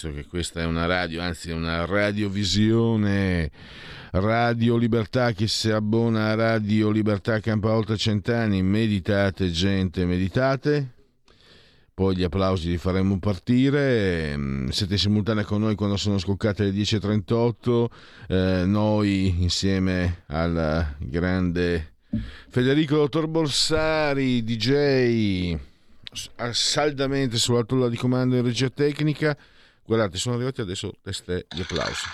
Visto che questa è una radio, anzi è una radiovisione, Radio Libertà, chi si abbona a Radio Libertà campa oltre cent'anni, meditate gente, meditate. Poi gli applausi li faremo partire. Mm, siete simultanei con noi quando sono scoccate le 10.38. Eh, noi insieme al grande Federico Dottor Borsari, DJ, saldamente sulla tolla di comando in regia tecnica Guardate, sono arrivati adesso teste gli applausi.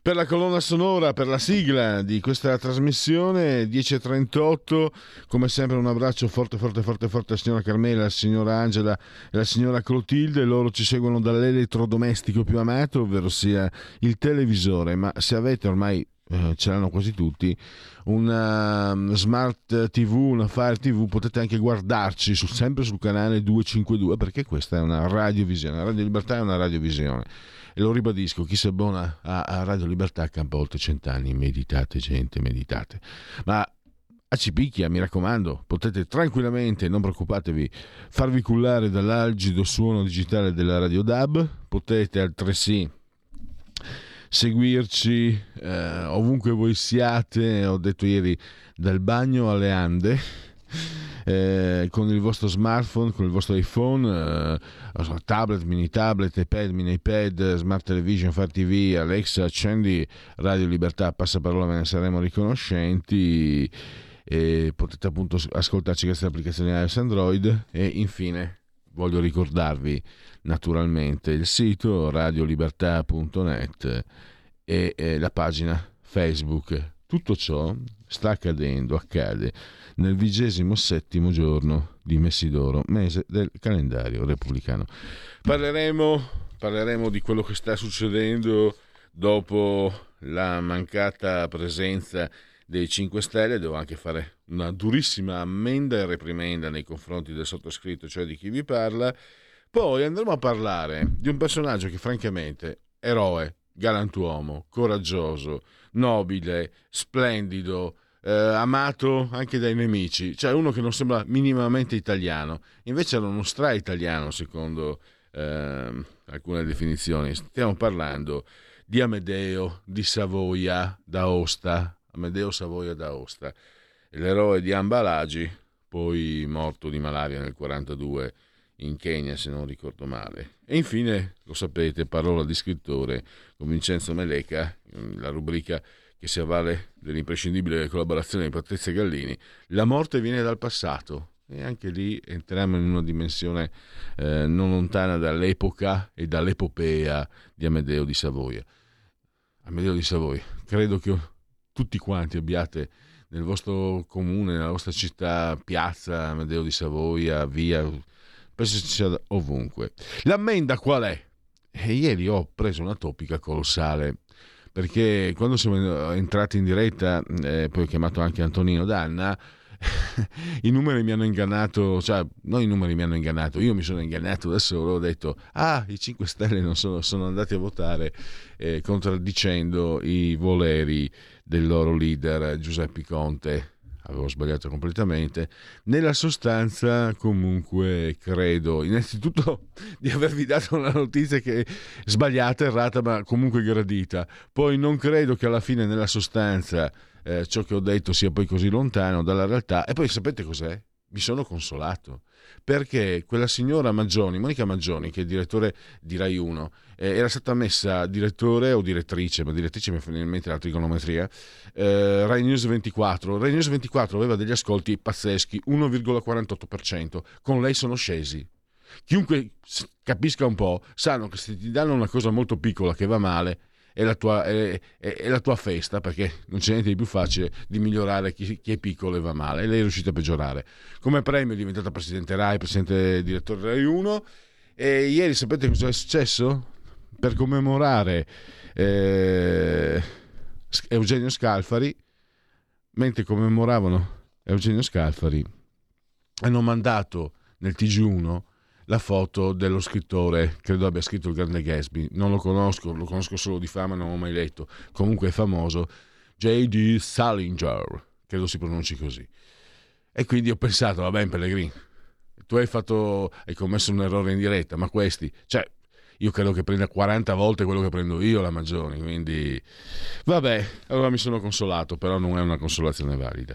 Per la colonna sonora, per la sigla di questa trasmissione 10.38, come sempre un abbraccio forte, forte, forte, forte alla signora Carmela, alla signora Angela e alla signora Clotilde. Loro ci seguono dall'elettrodomestico più amato, ovvero sia il televisore. Ma se avete ormai eh, ce l'hanno quasi tutti, una um, smart TV, una Fire TV, potete anche guardarci su, sempre sul canale 252 perché questa è una radiovisione, Radio Libertà è una radiovisione. E lo ribadisco, chi si abbona a, a Radio Libertà campa oltre cent'anni, meditate gente, meditate. Ma a Cipicchia, mi raccomando, potete tranquillamente, non preoccupatevi, farvi cullare dall'algido suono digitale della Radio DAB, potete altresì seguirci eh, ovunque voi siate, ho detto ieri, dal bagno alle Ande. Eh, con il vostro smartphone, con il vostro iPhone, eh, tablet, mini tablet, iPad, mini iPad, smart television, Fire TV, Alexa, accendi Radio Libertà, passaparola, ve ne saremo riconoscenti e potete appunto ascoltarci queste applicazioni iOS Android e infine voglio ricordarvi naturalmente il sito radiolibertà.net e eh, la pagina Facebook. Tutto ciò sta accadendo, accade nel vigesimo settimo giorno di Messidoro, mese del calendario repubblicano. Parleremo, parleremo di quello che sta succedendo dopo la mancata presenza dei 5 Stelle, devo anche fare una durissima ammenda e reprimenda nei confronti del sottoscritto, cioè di chi vi parla, poi andremo a parlare di un personaggio che francamente, eroe, galantuomo, coraggioso, nobile, splendido, eh, amato anche dai nemici, cioè uno che non sembra minimamente italiano, invece era uno stra-italiano secondo eh, alcune definizioni. Stiamo parlando di Amedeo di Savoia d'Aosta, Amedeo Savoia d'Aosta, l'eroe di Ambalagi, poi morto di malaria nel 1942 in Kenya, se non ricordo male. E infine, lo sapete, parola di scrittore con Vincenzo Meleca, la rubrica che si avvale dell'imprescindibile collaborazione di Patrizia Gallini, La morte viene dal passato. E anche lì entriamo in una dimensione eh, non lontana dall'epoca e dall'epopea di Amedeo di Savoia. Amedeo di Savoia, credo che tutti quanti abbiate nel vostro comune, nella vostra città, piazza Amedeo di Savoia, via sia ovunque. L'ammenda qual è? E ieri ho preso una topica colossale perché quando siamo entrati in diretta, eh, poi ho chiamato anche Antonino Danna, i numeri mi hanno ingannato, cioè non i numeri mi hanno ingannato, io mi sono ingannato da solo, ho detto ah i 5 Stelle non sono, sono andati a votare eh, contraddicendo i voleri del loro leader Giuseppe Conte avevo sbagliato completamente. Nella sostanza, comunque, credo innanzitutto di avervi dato una notizia che è sbagliata, errata, ma comunque gradita. Poi non credo che alla fine, nella sostanza, eh, ciò che ho detto sia poi così lontano dalla realtà. E poi sapete cos'è? Mi sono consolato perché quella signora Maggioni, Monica Maggioni, che è direttore di Rai 1, eh, era stata messa direttore o direttrice, ma direttrice mi fa in mente la trigonometria, eh, Rai News 24. Rai News 24 aveva degli ascolti pazzeschi, 1,48%, con lei sono scesi. Chiunque capisca un po', sanno che se ti danno una cosa molto piccola che va male, è la, tua, è, è, la tua, festa perché non c'è niente di più facile di migliorare chi, chi, è piccolo e va male lei è riuscita a peggiorare come premio è diventata presidente RAI presidente direttore RAI 1 e ieri sapete cosa è successo? per commemorare eh, Eugenio Scalfari mentre commemoravano Eugenio Scalfari hanno mandato nel TG1 la foto dello scrittore, credo abbia scritto il grande Gatsby, non lo conosco, lo conosco solo di fama, non l'ho mai letto, comunque è famoso, J.D. Salinger, credo si pronunci così. E quindi ho pensato, va bene Pellegrini, tu hai, fatto, hai commesso un errore in diretta, ma questi, cioè, io credo che prenda 40 volte quello che prendo io la Maggioni, quindi vabbè, allora mi sono consolato, però non è una consolazione valida.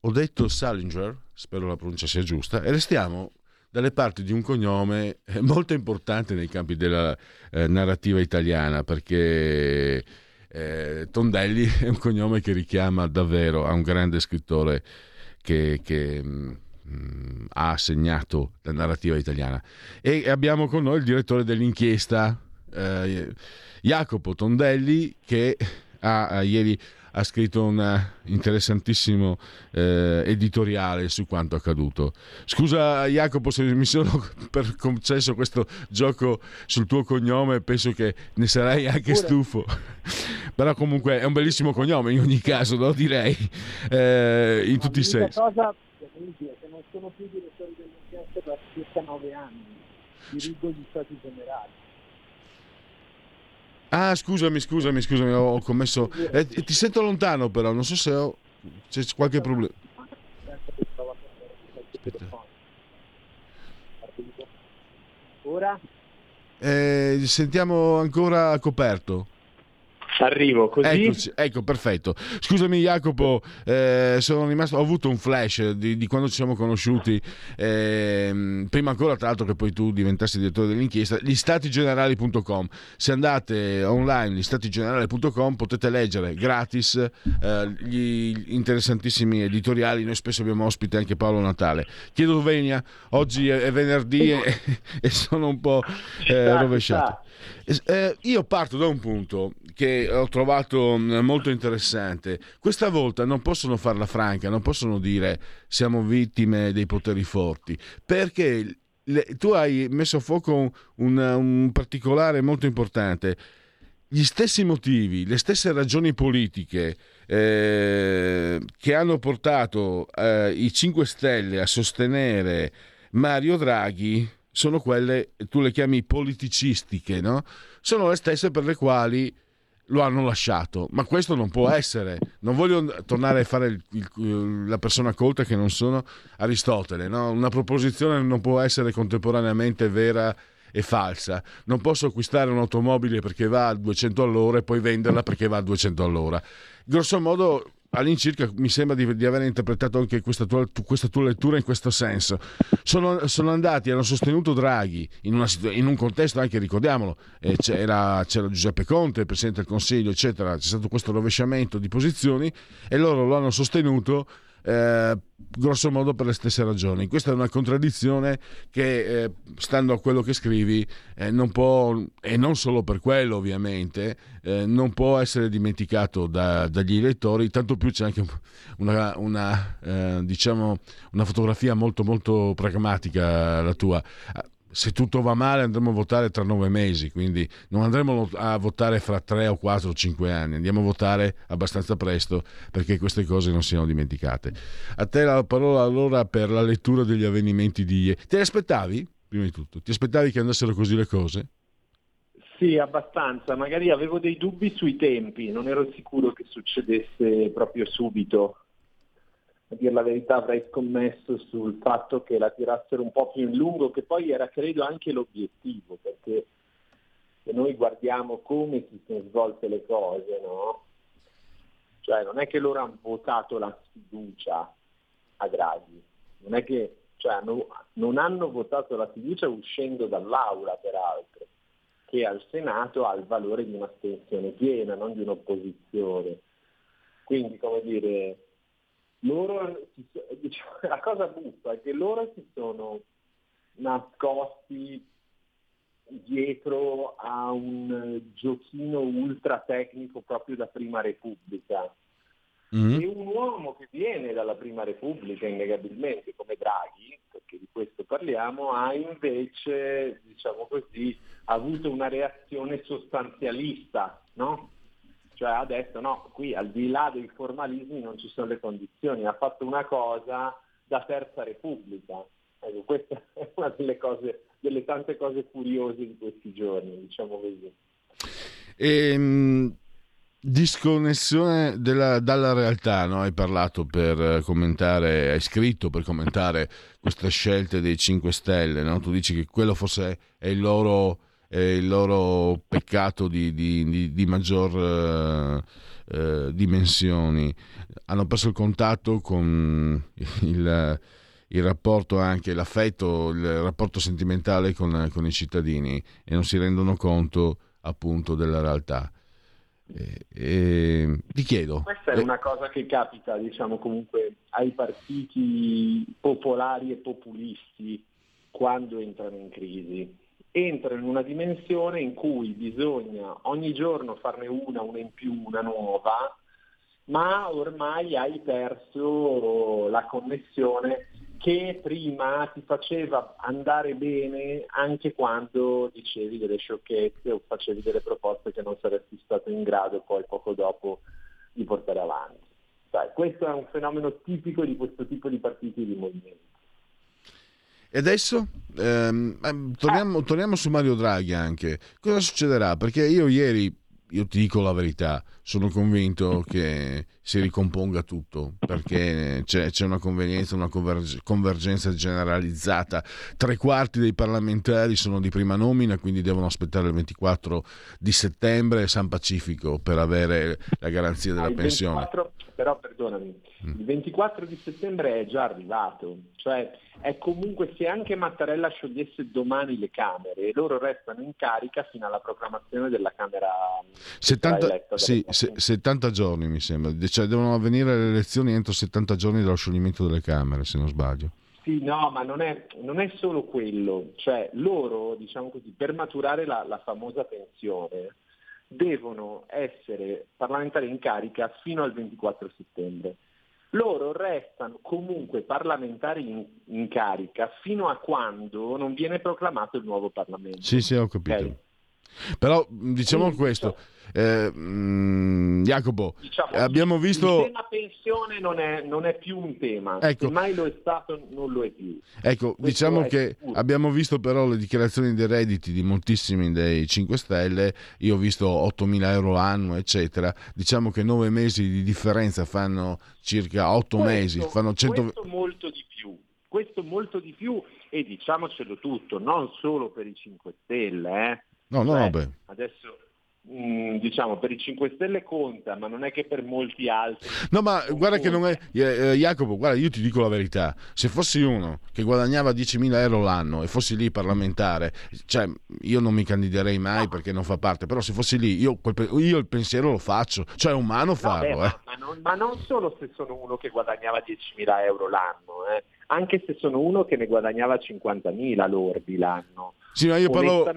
Ho detto Salinger, spero la pronuncia sia giusta, e restiamo dalle parti di un cognome eh, molto importante nei campi della eh, narrativa italiana perché eh, Tondelli è un cognome che richiama davvero a un grande scrittore che, che mh, mm, ha segnato la narrativa italiana. E abbiamo con noi il direttore dell'inchiesta eh, Jacopo Tondelli che ha ieri ha scritto un interessantissimo eh, editoriale su quanto accaduto. Scusa Jacopo se mi sono per concesso questo gioco sul tuo cognome, penso che ne sarai anche stufo. Però comunque è un bellissimo cognome in ogni caso, lo direi, eh, in tutti i sensi. cosa che non sono più direttore dell'inchiesta da circa nove anni, dirigo gli stati generali. Ah, scusami, scusami, scusami, ho commesso... Eh, ti sento lontano però, non so se ho... c'è qualche problema. Aspetta. Ora? Eh, sentiamo ancora coperto. Arrivo così. Eccoci, ecco, perfetto. Scusami Jacopo, eh, sono rimasto, ho avuto un flash di, di quando ci siamo conosciuti, eh, prima ancora tra l'altro che poi tu diventassi direttore dell'inchiesta, gli statigenerali.com. Se andate online, gli statigenerali.com, potete leggere gratis eh, gli interessantissimi editoriali. Noi spesso abbiamo ospite anche Paolo Natale. Chiedo venia, oggi è, è venerdì e, e, sono un po' eh, rovesciato. Eh, io parto da un punto che ho trovato mm, molto interessante. Questa volta non possono farla franca, non possono dire siamo vittime dei poteri forti, perché le, tu hai messo a fuoco un, un, un particolare molto importante. Gli stessi motivi, le stesse ragioni politiche eh, che hanno portato eh, i 5 Stelle a sostenere Mario Draghi sono quelle, tu le chiami politicistiche, no? Sono le stesse per le quali lo hanno lasciato, ma questo non può essere. Non voglio tornare a fare il, il, la persona colta che non sono Aristotele. No? Una proposizione non può essere contemporaneamente vera e falsa. Non posso acquistare un'automobile perché va a 200 all'ora e poi venderla perché va a 200 all'ora. Grosso modo all'incirca mi sembra di, di, aver interpretato anche questa tua, questa tua, lettura in questo senso. Sono, sono andati, hanno sostenuto Draghi in, una, in un contesto anche, ricordiamolo, eh, c'era, c'era, Giuseppe Conte, Presidente del Consiglio, eccetera, c'è stato questo rovesciamento di posizioni e loro lo hanno sostenuto eh, grosso modo per le stesse ragioni. Questa è una contraddizione che, eh, stando a quello che scrivi, eh, non può, e non solo per quello ovviamente, eh, non può essere dimenticato da, dagli lettori, tanto più c'è anche una, una, eh, diciamo, una fotografia molto, molto pragmatica la tua se tutto va male andremo a votare tra nove mesi, quindi non andremo a votare fra tre o quattro o cinque anni, andiamo a votare abbastanza presto perché queste cose non siano dimenticate. A te la parola allora per la lettura degli avvenimenti di ieri. Te aspettavi, prima di tutto? Ti aspettavi che andassero così le cose? Sì, abbastanza. Magari avevo dei dubbi sui tempi, non ero sicuro che succedesse proprio subito a dire la verità avrei scommesso sul fatto che la tirassero un po' più in lungo, che poi era credo anche l'obiettivo, perché se noi guardiamo come si sono svolte le cose, no? Cioè non è che loro hanno votato la sfiducia a Draghi, non è che cioè, hanno, non hanno votato la fiducia uscendo dall'aula peraltro, che al Senato ha il valore di un'astensione piena, non di un'opposizione. Quindi, come dire, loro, diciamo, la cosa buffa è che loro si sono nascosti dietro a un giochino ultra tecnico proprio da Prima Repubblica. Mm-hmm. E un uomo che viene dalla Prima Repubblica innegabilmente come Draghi, perché di questo parliamo, ha invece, diciamo così, avuto una reazione sostanzialista, no? Cioè ha detto no, qui al di là dei formalismi non ci sono le condizioni, ha fatto una cosa da Terza Repubblica. Ecco, questa è una delle cose, delle tante cose curiose di questi giorni, diciamo così. Ehm, disconnessione della, dalla realtà, no? hai parlato per commentare, hai scritto per commentare queste scelte dei 5 Stelle, no? tu dici che quello forse è il loro, è il loro peccato di, di, di, di maggior eh, eh, dimensioni, hanno perso il contatto con il, il rapporto anche, l'affetto, il rapporto sentimentale con, con i cittadini e non si rendono conto appunto della realtà. E, e, ti chiedo. Questa è eh, una cosa che capita, diciamo, comunque ai partiti popolari e populisti quando entrano in crisi. Entrano in una dimensione in cui bisogna ogni giorno farne una, una in più, una nuova, ma ormai hai perso la connessione che prima ti faceva andare bene anche quando dicevi delle sciocchezze o facevi delle proposte che non saresti stato in grado poi poco dopo di portare avanti. Dai, questo è un fenomeno tipico di questo tipo di partiti di movimenti. E adesso ehm, ehm torniamo, ah. torniamo, su Mario Draghi anche. Cosa succederà? Perché io ieri io ti dico la verità, sono convinto che si ricomponga tutto perché c'è, c'è una convenienza, una convergenza generalizzata. Tre quarti dei parlamentari sono di prima nomina, quindi devono aspettare il 24 di settembre San Pacifico per avere la garanzia della ah, pensione. 24, però perdonami. Il 24 di settembre è già arrivato, cioè è comunque se anche Mattarella sciogliesse domani le Camere e loro restano in carica fino alla proclamazione della Camera 70, sì, 70 giorni mi sembra, cioè devono avvenire le elezioni entro 70 giorni dallo scioglimento delle Camere se non sbaglio. Sì, no, ma non è, non è solo quello, cioè loro, diciamo così, per maturare la, la famosa pensione devono essere parlamentari in carica fino al 24 settembre. Loro restano comunque parlamentari in, in carica fino a quando non viene proclamato il nuovo Parlamento. Sì, sì, ho capito. Okay? Però diciamo sì, questo, eh, mh, mm, Jacopo, diciamo, abbiamo visto... Il tema pensione non è, non è più un tema, ecco. se mai lo è stato non lo è più. Ecco, Questo diciamo che sicuro. abbiamo visto però le dichiarazioni dei redditi di moltissimi dei 5 Stelle, io ho visto 8.000 euro l'anno, eccetera, diciamo che 9 mesi di differenza fanno circa 8 questo, mesi, fanno 100... Questo molto di più, questo molto di più e diciamocelo tutto, non solo per i 5 Stelle, eh. No, no, beh. Adesso Mm, diciamo per i 5 Stelle conta, ma non è che per molti altri. No, ma guarda conta. che non è. Eh, eh, Jacopo, guarda, io ti dico la verità: se fossi uno che guadagnava 10.000 euro l'anno e fossi lì parlamentare, cioè io non mi candiderei mai no. perché non fa parte, però se fossi lì, io, io il pensiero lo faccio, cioè è umano farlo. No, beh, eh. ma, ma, non, ma, non, solo se sono uno che guadagnava 10.000 euro l'anno, eh. anche se sono uno che ne guadagnava 50.000 lordi l'anno sì, ma io parlo,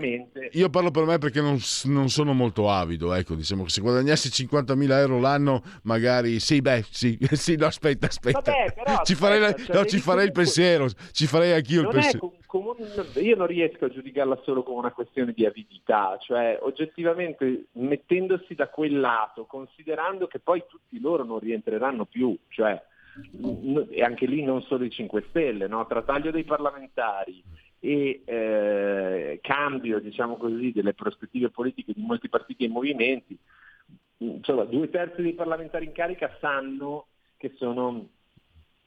io parlo, per me perché non, non, sono molto avido. Ecco, diciamo che se guadagnassi 50.000 euro l'anno, magari sì, beh, sì, sì no, aspetta, aspetta. Vabbè, però, ci farei, aspetta, cioè, no, ci farei il pensiero, ci farei anch'io il pensiero. Com- io non riesco a giudicarla solo come una questione di avidità, cioè oggettivamente mettendosi da quel lato, considerando che poi tutti loro non rientreranno più, cioè e anche lì non solo i 5 Stelle, no? tra taglio dei parlamentari, e eh, cambio diciamo così, delle prospettive politiche di molti partiti e movimenti, insomma, due terzi dei parlamentari in carica sanno che sono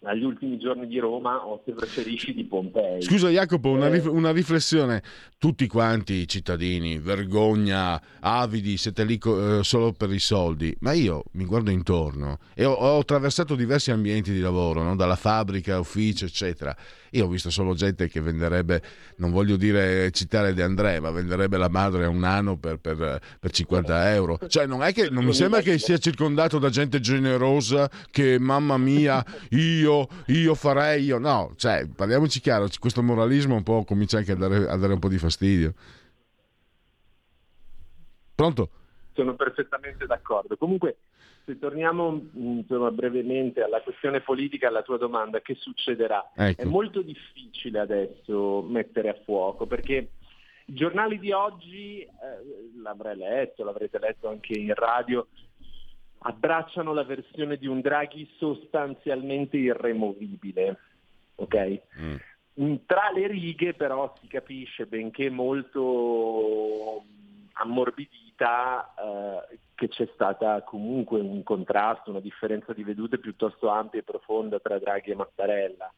agli ultimi giorni di Roma o se preferisci di Pompei. Scusa Jacopo, una, rif- una, riflessione. Tutti quanti i cittadini, vergogna, avidi, siete lì co- eh, solo per i soldi, ma io mi guardo intorno e ho, ho attraversato diversi ambienti di lavoro, no? dalla fabbrica, ufficio, eccetera. Io ho visto solo gente che venderebbe, non voglio dire citare De André, ma venderebbe la madre a un anno per, per, per 50 euro. Cioè non, è che, non mi sembra che sia circondato da gente generosa che, mamma mia, io io, io farei, io no, cioè parliamoci chiaro, questo moralismo un po' comincia anche a dare, a dare un po' di fastidio. Pronto? Sono perfettamente d'accordo. Comunque, se torniamo insomma, brevemente alla questione politica, alla tua domanda, che succederà? Ecco. È molto difficile adesso mettere a fuoco perché i giornali di oggi, eh, l'avrei letto, l'avrete letto anche in radio, abbracciano la versione di un Draghi sostanzialmente irremovibile. Okay? Mm. Tra le righe però si capisce, benché molto ammorbidita, eh, che c'è stata comunque un contrasto, una differenza di vedute piuttosto ampia e profonda tra Draghi e Mattarella.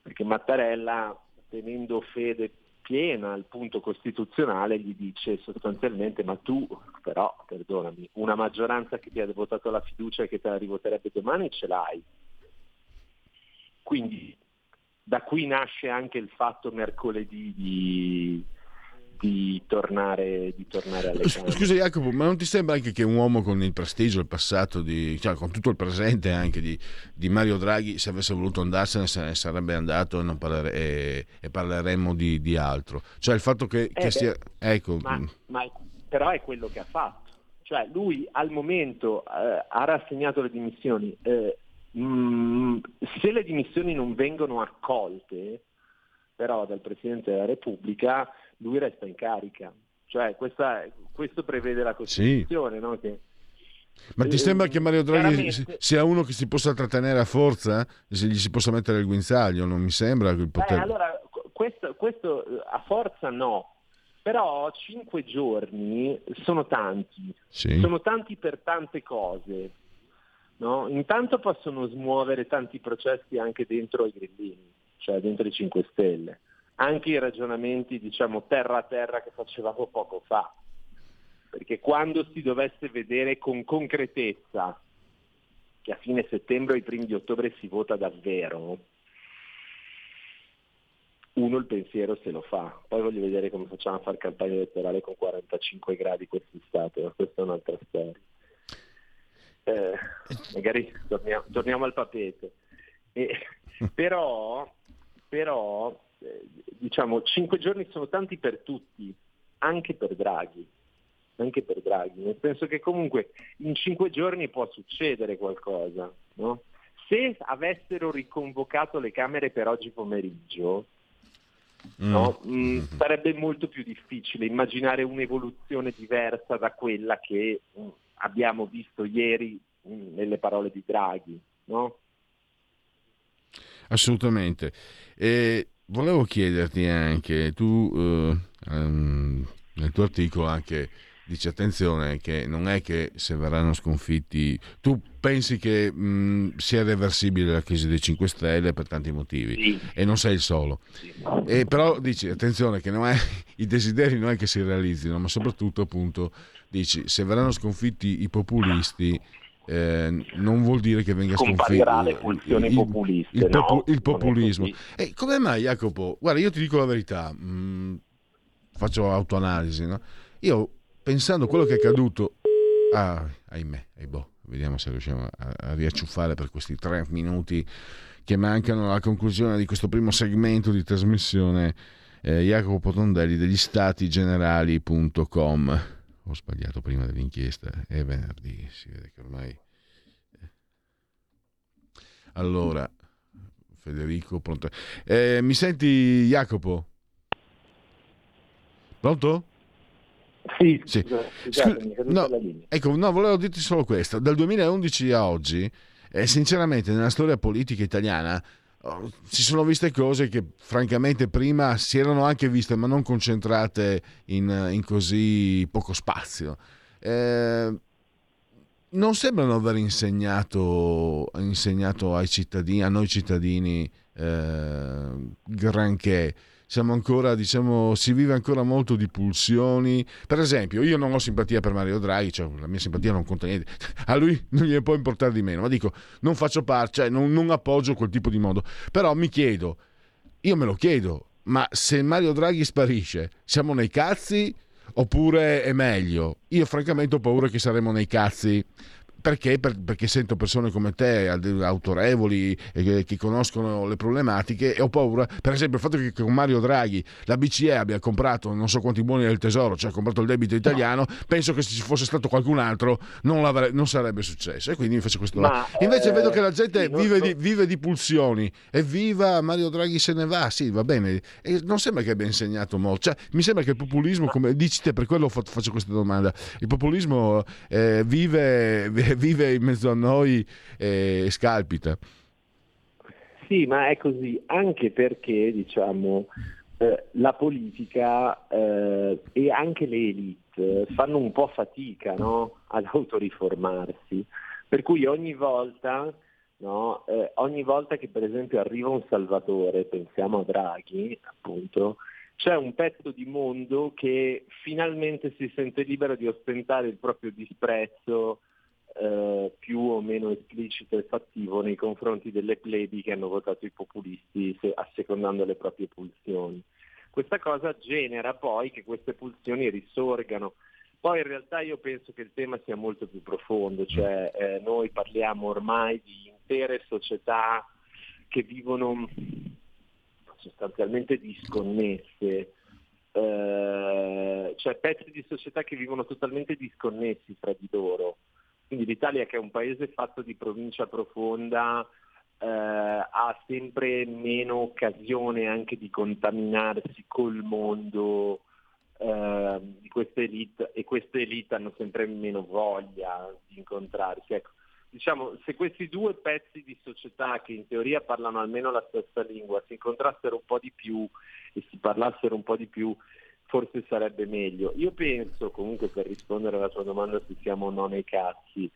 Perché Mattarella, tenendo fede piena al punto costituzionale gli dice sostanzialmente ma tu però, perdonami, una maggioranza che ti ha votato la fiducia e che te la rivoterebbe domani ce l'hai. Quindi da qui nasce anche il fatto mercoledì di, di tornare, di tornare alle Camere. Scusa Jacopo, ma non ti sembra anche che un uomo con il prestigio, il passato, di, cioè con tutto il presente anche di, di, Mario Draghi, se avesse voluto andarsene se ne sarebbe andato e, parlere, e, e parleremmo di, di, altro. Cioè il fatto che, eh che sia... Ecco. Ma, ma, però è quello che ha fatto. Cioè lui al momento eh, ha rassegnato le dimissioni. Eh, mh, mm, se le dimissioni non vengono accolte però dal Presidente della Repubblica, lui resta in carica. Cioè, questa, questo prevede la Costituzione, sì. no? che, ma ti sembra che Mario Draghi sia uno che si possa trattenere a forza? Se gli si possa mettere il guinzaglio? Non mi sembra che poter... Eh, allora, questo, questo, a forza no, però cinque giorni sono tanti, sì. sono tanti per tante cose. No? Intanto possono smuovere tanti processi anche dentro i grillini, cioè dentro i 5 Stelle anche i ragionamenti diciamo terra a terra che facevamo poco fa, perché quando si dovesse vedere con concretezza che a fine settembre o i primi di ottobre si vota davvero, uno il pensiero se lo fa, poi voglio vedere come facciamo a fare campagna elettorale con 45 gradi quest'estate, ma questa è un'altra storia. Eh, magari torniamo, torniamo al papete. Eh, però, però eh, diciamo, cinque giorni sono tanti per tutti, anche per Draghi, anche per Draghi, nel senso che comunque in cinque giorni può succedere qualcosa. No? Se avessero riconvocato le Camere per oggi pomeriggio, mm. No, mm, sarebbe molto più difficile immaginare un'evoluzione diversa da quella che mm, abbiamo visto ieri mh, nelle parole di Draghi. No? Assolutamente. E volevo chiederti anche, tu eh, um, nel tuo articolo anche dici attenzione che non è che se verranno sconfitti, tu pensi che mh, sia reversibile la crisi dei 5 Stelle per tanti motivi sì. e non sei il solo. Sì. E però dici attenzione che è, i desideri non è che si realizzino, ma soprattutto appunto dici se verranno sconfitti i populisti eh, non vuol dire che venga sconfitto le pulsioni populiste. Il, il, no, il populismo. E come mai, Jacopo? Guarda, io ti dico la verità, mh, mm, faccio autoanalisi. No? Io pensando a quello che è accaduto, ah, ahimè, eh, boh, vediamo se riusciamo a, a riacciuffare per questi tre minuti che mancano alla conclusione di questo primo segmento di trasmissione. Eh, Jacopo Potondelli degli statigenerali.com ho sbagliato prima dell'inchiesta, è venerdì, si vede che ormai... Eh. Allora, Federico, pronto? Eh, mi senti Jacopo? Pronto? Sì, sì. Scusatemi, no, ecco, no, volevo dirti solo questo. Dal 2011 a oggi, eh, sinceramente, nella storia politica italiana si sono viste cose che francamente prima si erano anche viste ma non concentrate in, in così poco spazio. Eh, non sembrano aver insegnato, insegnato ai cittadini, a noi cittadini eh, granché siamo ancora, diciamo, si vive ancora molto di pulsioni. Per esempio, io non ho simpatia per Mario Draghi, cioè la mia simpatia non conta niente, a lui non gli può importare di meno, ma dico, non faccio parte, cioè non, non appoggio quel tipo di modo. Però mi chiedo, io me lo chiedo, ma se Mario Draghi sparisce, siamo nei cazzi oppure è meglio? Io francamente ho paura che saremo nei cazzi perché? Per, perché sento persone come te, autorevoli, eh, che conoscono le problematiche e ho paura, per esempio il fatto che con Mario Draghi la BCE abbia comprato non so quanti buoni del tesoro, cioè ha comprato il debito italiano, no. penso che se ci fosse stato qualcun altro non, non sarebbe successo e quindi mi faccio questo... Ma, Invece eh, vedo che la gente sì, vive, di, vive, di, pulsioni, evviva Mario Draghi se ne va, sì va bene, e non sembra che abbia insegnato molto, cioè, mi sembra che il populismo, come dici te, per quello faccio questa domanda, il populismo eh, vive, vive, in mezzo a noi e scalpita. Sì, ma è così anche perché diciamo, eh, la politica eh, e anche le elite fanno un po' fatica no? ad autoriformarsi, per cui ogni volta, no? eh, ogni volta che per esempio arriva un salvatore, pensiamo a Draghi appunto, c'è un pezzo di mondo che finalmente si sente libero di ostentare il proprio disprezzo eh, più o meno esplicito e fattivo nei confronti delle plebi che hanno votato i populisti se, assecondando le proprie pulsioni. Questa cosa genera poi che queste pulsioni risorgano. Poi in realtà io penso che il tema sia molto più profondo, cioè eh, noi parliamo ormai di intere società che vivono sostanzialmente disconnesse, eh, cioè pezzi di società che vivono totalmente disconnessi fra di loro. Quindi l'Italia che è un paese fatto di provincia profonda eh, ha sempre meno occasione anche di contaminarsi col mondo eh, di queste elite e queste elite hanno sempre meno voglia di incontrarsi. Ecco, diciamo, se questi due pezzi di società che in teoria parlano almeno la stessa lingua si incontrassero un po' di più e si parlassero un po' di più, forse sarebbe meglio. Io penso, comunque per rispondere alla tua domanda se siamo o no nei cazzi,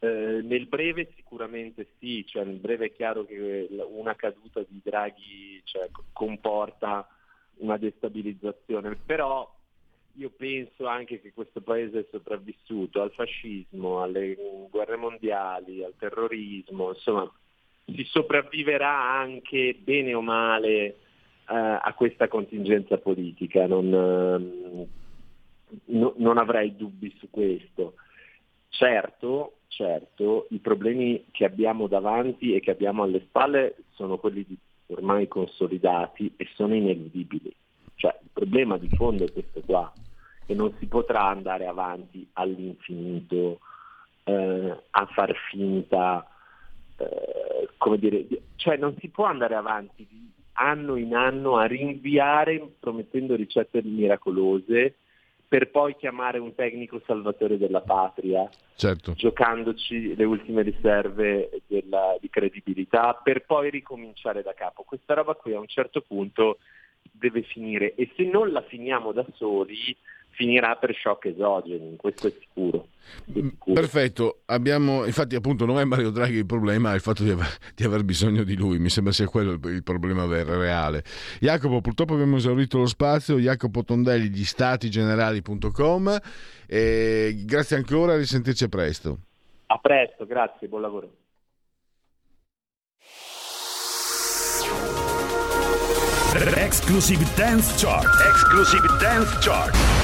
eh, nel breve sicuramente sì, cioè nel breve è chiaro che una caduta di Draghi cioè, comporta una destabilizzazione, però io penso anche che questo paese è sopravvissuto al fascismo, alle guerre mondiali, al terrorismo, insomma si sopravviverà anche bene o male eh, a questa contingenza politica, non, eh, no, non, avrei dubbi su questo. Certo, certo, i problemi che abbiamo davanti e che abbiamo alle spalle sono quelli ormai consolidati e sono ineludibili. Cioè, il problema di fondo è questo qua, che non si potrà andare avanti all'infinito eh, a far finta, eh, come dire, cioè non si può andare avanti di anno in anno a rinviare promettendo ricette miracolose per poi chiamare un tecnico salvatore della patria, certo. giocandoci le ultime riserve della, di credibilità, per poi ricominciare da capo. Questa roba qui a un certo punto deve finire e se non la finiamo da soli finirà per shock esogeni, questo è sicuro. È mm, sicuro. Perfetto, abbiamo, infatti appunto non è Mario Draghi il problema, è il fatto di aver, di aver bisogno di lui, mi sembra sia quello il, il problema vero, reale. Jacopo, purtroppo abbiamo esaurito lo spazio, Jacopo Tondelli di statigenerali.com e grazie ancora, a risentirci presto. A presto, grazie, buon lavoro. Exclusive Dance Chart. Exclusive Dance Chart.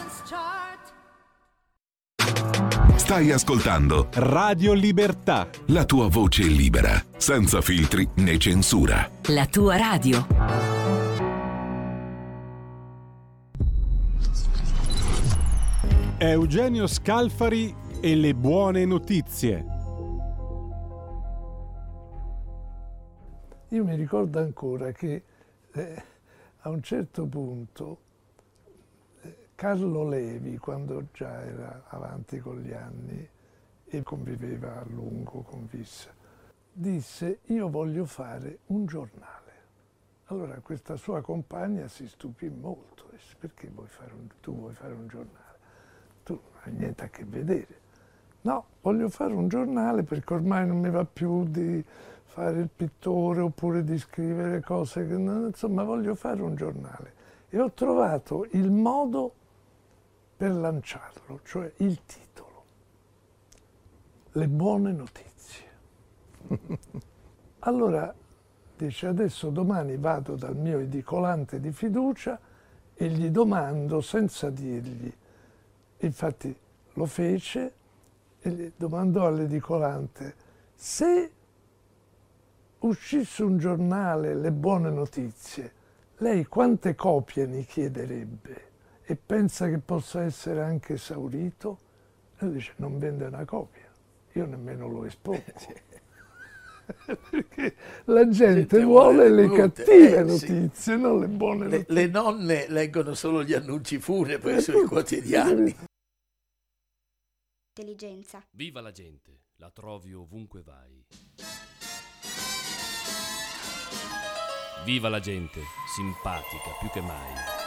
Stai ascoltando Radio Libertà. La tua voce libera, senza filtri né censura. La tua radio. Eugenio Scalfari e le buone notizie. Io mi ricordo ancora che eh, a un certo punto Carlo Levi, quando già era avanti con gli anni e conviveva a lungo con Vissa, disse io voglio fare un giornale. Allora questa sua compagna si stupì molto, disse perché vuoi un, tu vuoi fare un giornale? Tu non hai niente a che vedere. No, voglio fare un giornale perché ormai non mi va più di fare il pittore oppure di scrivere cose che insomma voglio fare un giornale e ho trovato il modo per lanciarlo, cioè il titolo. Le buone notizie. allora dice adesso domani vado dal mio edicolante di fiducia e gli domando senza dirgli. Infatti lo fece e gli domandò all'edicolante se uscisse un giornale Le buone notizie, lei quante copie ne chiederebbe e pensa che possa essere anche esaurito? E dice non vende una copia, io nemmeno lo espongo. Perché la gente, gente vuole, le brute, cattive eh, notizie, sì. non le buone le, notizie. Le nonne leggono solo gli annunci funebri sui quotidiani. Intelligenza. Viva la gente, la trovi ovunque vai. Viva la gente, simpatica più che mai.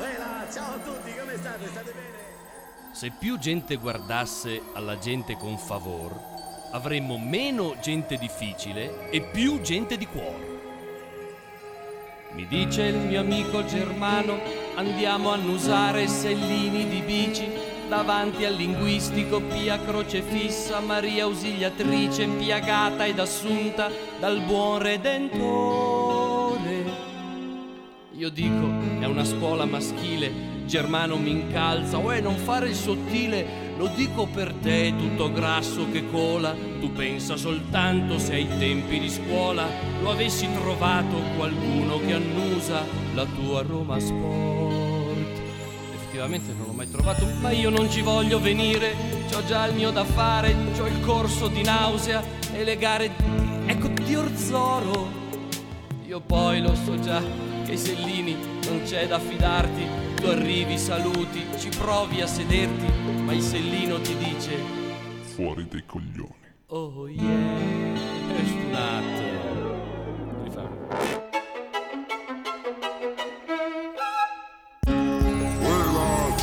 Uela, ciao a tutti, come state? State bene? Se più gente guardasse alla gente con favor, avremmo meno gente difficile e più gente di cuore. Mi dice il mio amico Germano, andiamo a annusare sellini di bici davanti al linguistico Pia crocefissa, Maria ausiliatrice, piagata ed assunta dal buon Redentore. Io dico, è una scuola maschile, Germano mi incalza, uè non fare il sottile, lo dico per te tutto grasso che cola, tu pensa soltanto se ai tempi di scuola lo avessi trovato qualcuno che annusa la tua Roma Sport. Effettivamente non l'ho mai trovato, ma io non ci voglio venire, ho già il mio da fare, ho il corso di nausea e le gare, ecco di Orzoro. Io poi lo so già che Sellini non c'è da fidarti, tu arrivi, saluti, ci provi a sederti, ma il Sellino ti dice fuori dei coglioni. Oh yeah, è stunato.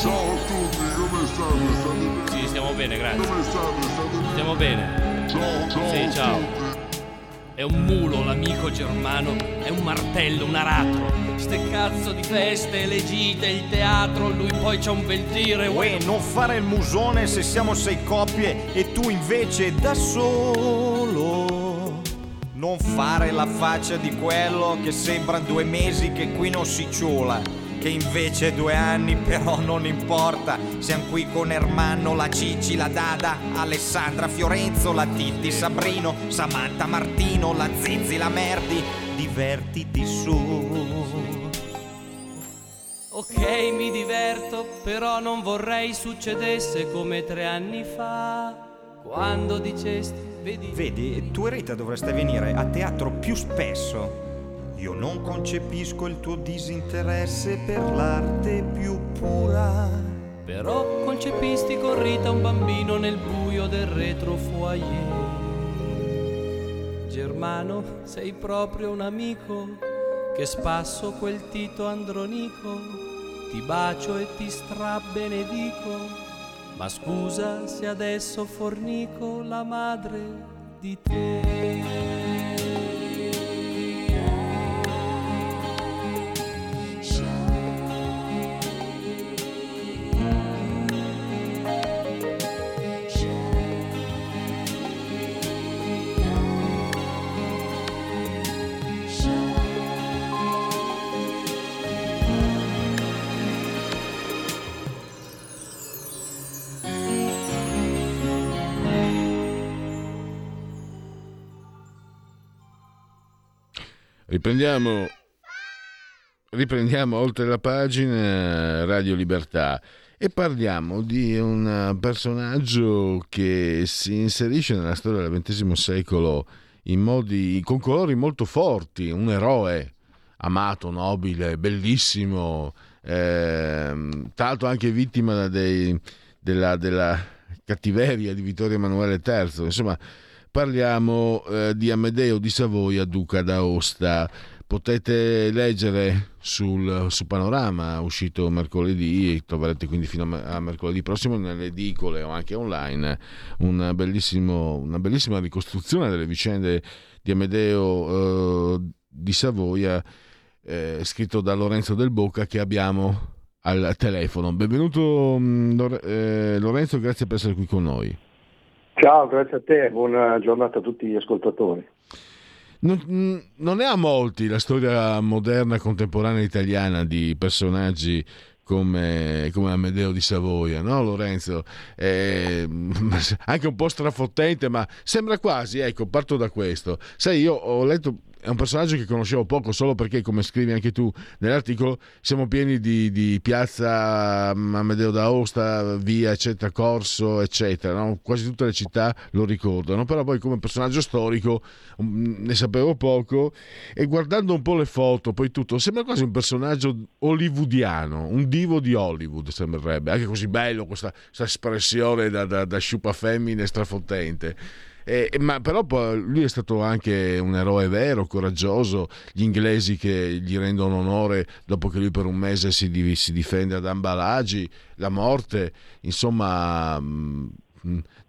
Ciao a tutti, come state? State bene? Sì, stiamo bene, grazie. Stiamo bene. Ciao, ciao. Sì, ciao. È un mulo l'amico germano, è un martello, un aratro. Ste cazzo di feste, le gite, il teatro, lui poi c'ha un bel dire. Uè, non fare il musone se siamo sei coppie e tu invece da solo. Non fare la faccia di quello che sembra due mesi che qui non si ciula che invece due anni però non importa. Siamo qui con Ermanno, la Cici, la Dada, Alessandra, Fiorenzo, la Titti, Sabrino, Samantha, Martino, la Zizi, la Merdi. Divertiti su. Ok, mi diverto, però non vorrei succedesse come tre anni fa. Quando dicesti, vedi. Vedi, tu e Rita dovreste venire a teatro più spesso. Io non concepisco il tuo disinteresse per l'arte più pura. Però concepisti con Rita un bambino nel buio del retro foyer. Germano, sei proprio un amico che spasso quel Tito Andronico. Ti bacio e ti strabenedico. Ma scusa se adesso fornico la madre di te. Riprendiamo, riprendiamo oltre la pagina Radio Libertà e parliamo di un personaggio che si inserisce nella storia del XX secolo in modi, con colori molto forti, un eroe amato, nobile, bellissimo, eh, tra l'altro anche vittima dei, della, della cattiveria di Vittorio Emanuele III, insomma parliamo eh, di Amedeo di Savoia, duca d'Aosta. Potete leggere sul, su Panorama, uscito mercoledì, troverete quindi fino a mercoledì prossimo nelle edicole o anche online una, una bellissima ricostruzione delle vicende di Amedeo eh, di Savoia eh, scritto da Lorenzo Del Bocca che abbiamo al telefono. Benvenuto mm, Lorenzo, grazie per essere qui con noi. Ciao, grazie a te, buona giornata a tutti gli ascoltatori. Non, mm, non, è a molti la storia moderna contemporanea italiana di personaggi come, come Amedeo di Savoia, no Lorenzo? Eh, anche un po' strafottente, ma sembra quasi, ecco, parto da questo. Sai, io ho letto è un personaggio che conoscevo poco solo perché, come scrivi anche tu nell'articolo, siamo pieni di, di piazza mm, Amedeo d'Aosta, via, eccetera, Corso, eccetera. No? Quasi tutte le città lo ricordano, però poi come personaggio storico mm, ne sapevo poco e guardando un po' le foto, poi tutto, sembra quasi un personaggio hollywoodiano, un divo di Hollywood sembrerebbe, anche così bello questa, questa espressione da, da, da sciupa femmine strafottente. Eh, ma però lui è stato anche un eroe vero, coraggioso, gli inglesi che gli rendono onore dopo che lui per un mese si, si difende ad Ambalagi, la morte, insomma... Mm,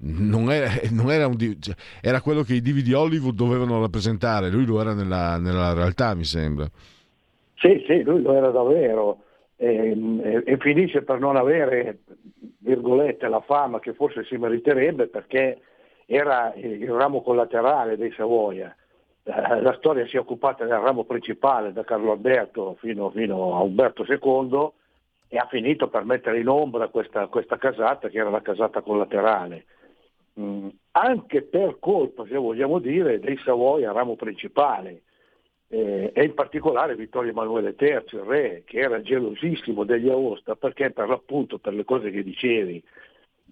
non era, non era, un, cioè, era, quello che i divi di Hollywood dovevano rappresentare, lui lo era nella, nella realtà, mi sembra. Sì, sì, lui lo era davvero. E, e, e finisce per non avere, virgolette, la fama che forse si meriterebbe perché era il ramo collaterale dei Savoia. Eh, la storia si è occupata del ramo principale da Carlo Alberto fino, fino a Umberto II e ha finito per mettere in ombra questa, questa casata che era la casata collaterale. Mm, anche per colpa, se vogliamo dire, dei Savoia ramo principale eh, e in particolare Vittorio Emanuele III, il re, che era gelosissimo degli Aosta perché per l'appunto per le cose che dicevi,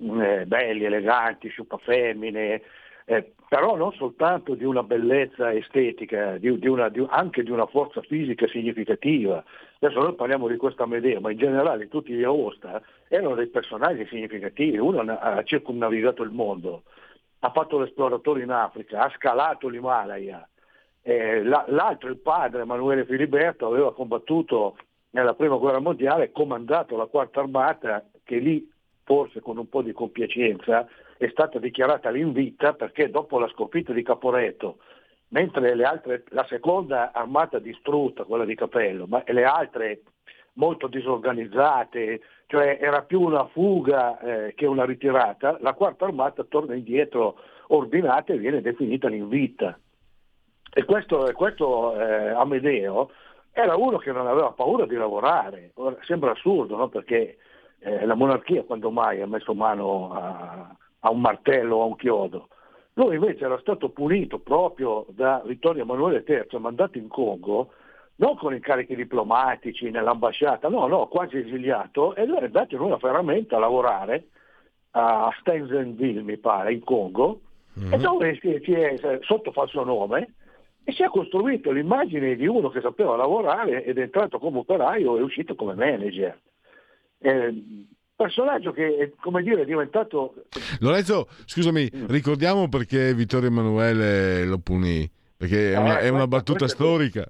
eh, belli, eleganti, sciupafemmine, eh, però non soltanto di una bellezza estetica, di, di una, di, anche di una forza fisica significativa. Adesso noi parliamo di questa Medea, ma in generale tutti gli Aosta erano dei personaggi significativi. Uno ha circumnavigato il mondo, ha fatto l'esploratore in Africa, ha scalato l'Himalaya. Eh, l'altro, il padre, Emanuele Filiberto, aveva combattuto nella prima guerra mondiale, comandato la quarta armata che lì forse con un po' di compiacenza, è stata dichiarata l'invita perché dopo la sconfitta di Caporetto, mentre altre, la seconda armata distrutta, quella di Capello, ma le altre molto disorganizzate, cioè era più una fuga eh, che una ritirata, la quarta armata torna indietro ordinata e viene definita l'invita. E questo, questo eh, Amedeo era uno che non aveva paura di lavorare, Ora, sembra assurdo, no? perché eh, la monarchia quando mai ha messo mano a, a un martello o a un chiodo. Lui invece era stato punito proprio da Vittorio Emanuele III, mandato in Congo, non con incarichi diplomatici nell'ambasciata, no, no, quasi esiliato, ed è andato in una ferramenta a lavorare a Stenzenville, mi pare, in Congo, mm-hmm. e dove si, si è, sotto falso nome, e si è costruito l'immagine di uno che sapeva lavorare ed è entrato come operaio e è uscito come manager. Eh, personaggio che come dire, è diventato... Lorenzo, scusami, mm. ricordiamo perché Vittorio Emanuele lo punì, perché è una, eh, è una battuta storica.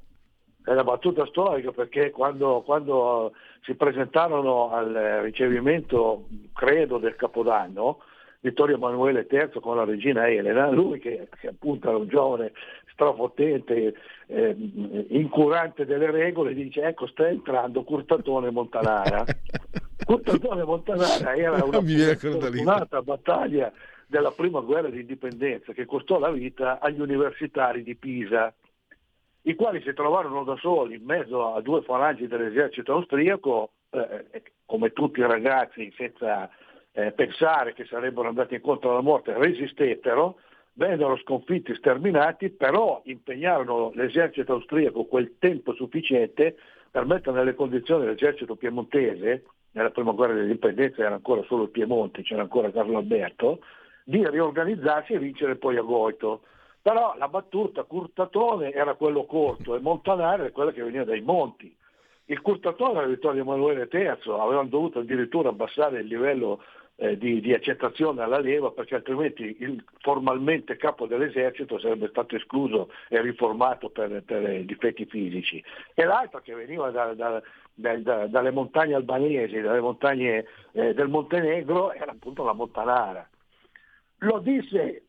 È una battuta storica perché quando, quando si presentarono al ricevimento, credo, del Capodanno, Vittorio Emanuele III con la regina Elena, lui che, che appunto era un giovane strafottente, eh, incurante delle regole, dice ecco sta entrando Curtatone Montanara. Curtatone Montanara era una fortunata battaglia della prima guerra di indipendenza che costò la vita agli universitari di Pisa, i quali si trovarono da soli in mezzo a due falangi dell'esercito austriaco, eh, come tutti i ragazzi senza eh, pensare che sarebbero andati incontro alla morte, resistettero, vennero sconfitti, sterminati, però impegnarono l'esercito austriaco quel tempo sufficiente per mettere nelle condizioni l'esercito piemontese, nella prima guerra dell'indipendenza era ancora solo il Piemonte, c'era ancora Carlo Alberto, di riorganizzarsi e vincere poi a Goito. Però la battuta Curtatone era quello corto e Montanare era quella che veniva dai monti. Il Curtatone era Vittorio Emanuele III, avevano dovuto addirittura abbassare il livello eh, di, di, accettazione alla leva perché altrimenti il formalmente capo dell'esercito sarebbe stato escluso e riformato per, per difetti fisici. E l'altra che veniva da, da, da, dalle montagne albanesi, dalle montagne eh, del Montenegro, era appunto la Montanara. Lo disse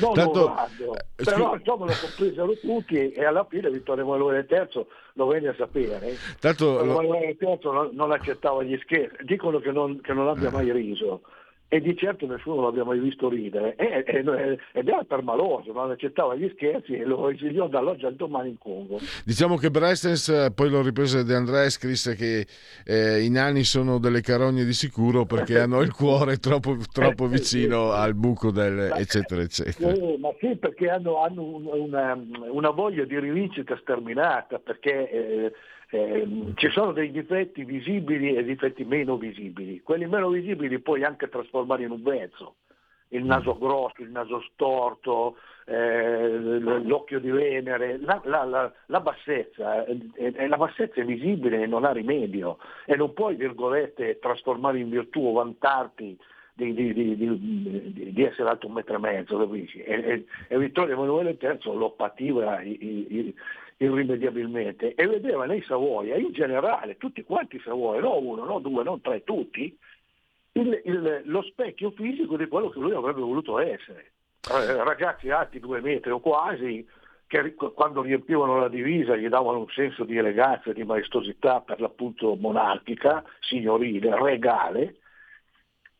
non Tanto- Orlando. eh, però insomma lo compresero tutti e alla fine Vittorio Emanuele III lo venne a sapere. Tanto Vittorio Emanuele III non, non accettava gli scherzi, dicono che non, che non Eh. abbia mai riso. E di certo nessuno l'abbia mai visto ridere E- e- ed era permaloso, non accettava gli scherzi e lo esiliò dall'oggi al domani in Congo. Diciamo che Brestens eh, poi lo riprese De André, scrisse che eh, i nani sono delle carogne di sicuro perché hanno il cuore troppo, troppo vicino al buco del eccetera eccetera. Eh, ma sì, perché hanno, hanno un- una, una voglia di rivincita sterminata, perché eh, ehm, ci sono dei difetti visibili e difetti meno visibili. Quelli meno visibili puoi anche trasformare in un vezzo. Il naso grosso, il naso storto, eh, l'occhio di Venere, la, la- la- la bassezza, eh, eh, la bassezza è visibile e non ha rimedio e non puoi, virgolette, trasformare in virtù o vantarti di, di- di- di- essere alto un metro e mezzo, capisci? E, e- e Vittorio Emanuele III lo pativa i- i- irrimediabilmente e vedeva nei Savoia, in generale, tutti quanti i Savoia, non uno, non due, non tre, tutti, il- il- lo specchio fisico di quello che lui avrebbe voluto essere. Eh, ragazzi alti due metri o quasi, che quando riempivano la divisa gli davano un senso di eleganza di maestosità per l'appunto monarchica, signorile, regale,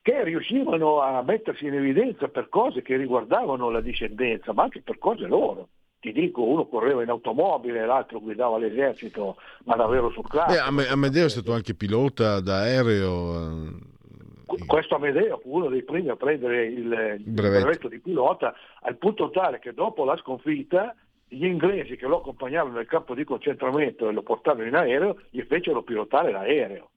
che riuscivano a mettersi in evidenza per cose che riguardavano la discendenza, ma anche per cose loro. Ti dico, uno correva in automobile, l'altro guidava l'esercito, ma davvero sul Beh, classico. Ame- Amedeo è stato anche pilota d'aereo. eh, Questo Amedeo fu uno dei primi a prendere il, il brevetto. di pilota, al punto tale che dopo la sconfitta gli inglesi che lo accompagnavano nel campo di concentramento e lo portavano in aereo gli fecero pilotare l'aereo.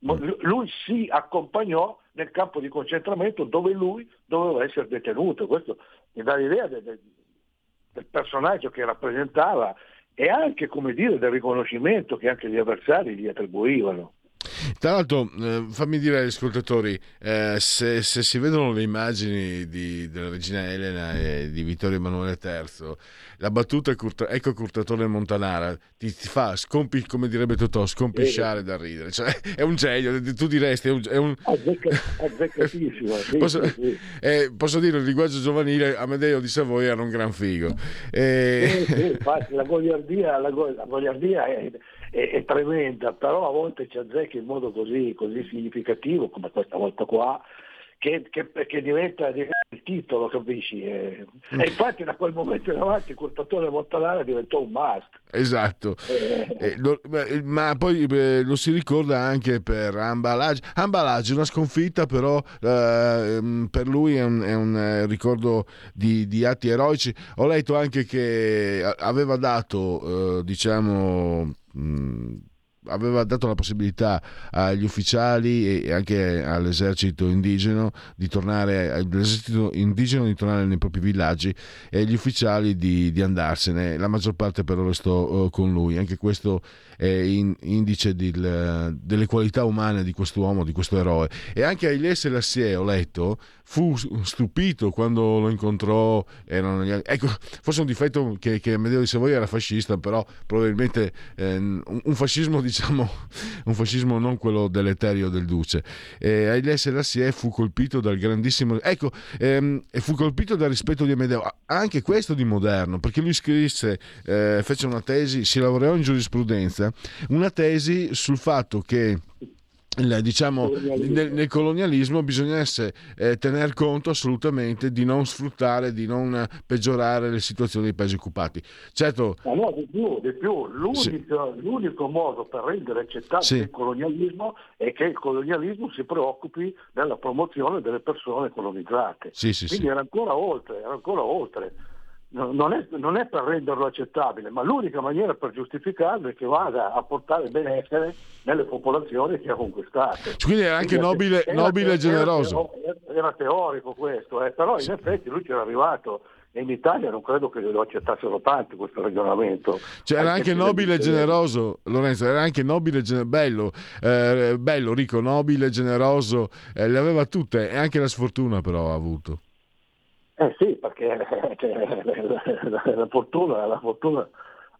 Lu- Lui si accompagnò nel campo di concentramento dove lui doveva essere detenuto. Questo mi dà l'idea de- de- del personaggio che rappresentava e anche come dire, del riconoscimento che anche gli avversari gli attribuivano. Tra l'altro, eh, fammi dire agli ascoltatori, eh, se, se si vedono le immagini di- della regina Elena e di Vittorio Emanuele III, la battuta Curta- ecco Curtatore Montanara, ti, ti fa, scompi, come direbbe Totò, scompisciare da ridere. Cioè, è un genio, tu diresti, è un... È un... Azzecca- azzeccatissimo. sì, Posso, sì, eh, posso dire il linguaggio giovanile Amedeo di Savoia era un gran figo Eh, Sì, sì, infatti la goliardia, la go- la goliardia è, è- è tremenda, però a volte ci azzecca in modo così, così significativo, come questa volta qua, che, che- che diventa, diventa il titolo, capisci? E, e infatti da quel momento in avanti il curtatore Montanara diventò un must. Esatto, Eh, lo- beh, ma poi eh, lo si ricorda anche per Ambalage. Ambalage è una sconfitta, però eh, ehm, per lui è un, è un, eh, ricordo di, di atti eroici. Ho letto anche che a- aveva dato, eh, diciamo, mh, aveva dato la possibilità agli ufficiali e anche all'esercito indigeno di tornare all'esercito indigeno di tornare nei propri villaggi e agli ufficiali di, di andarsene la maggior parte però restò eh, con lui. Anche questo è in- indice del- delle qualità umane di quest'uomo di questo eroe. E anche Haile Selassie ho letto fu stupito quando lo incontrò anni- ecco forse un difetto che, che Amedeo di Savoia era fascista però probabilmente eh, un, fascismo diciamo un fascismo non quello deleterio del duce. E Haile Selassie fu colpito dal grandissimo ecco ehm, fu colpito dal rispetto di Amedeo anche questo di moderno perché lui scrisse eh, fece una tesi si laureò in giurisprudenza una tesi sul fatto che diciamo nel, nel colonialismo bisognasse eh, tener conto assolutamente di non sfruttare di non peggiorare le situazioni dei paesi occupati certo Ma no, di più, di più. L'unico, l'unico modo per rendere accettabile Sì. il colonialismo è che il colonialismo si preoccupi della promozione delle persone colonizzate. Sì, sì, Quindi sì. era ancora oltre, era ancora oltre. No- Non è, non è per renderlo accettabile, ma l'unica maniera per giustificarlo è che vada a portare benessere nelle popolazioni che ha conquistato. Quindi era anche Quindi nobile- era- nobile e generoso. Era, era teorico questo, eh, però in effetti lui c'era arrivato e in Italia non credo che lo accettassero tanti questo ragionamento. Cioè, era anche se nobile e generoso, Lorenzo, era anche nobile e gen- bello, eh, bello, ricco, nobile, generoso, eh, le aveva tutte e anche la sfortuna però ha avuto. Eh sì, perché cioè, la, fortuna, la fortuna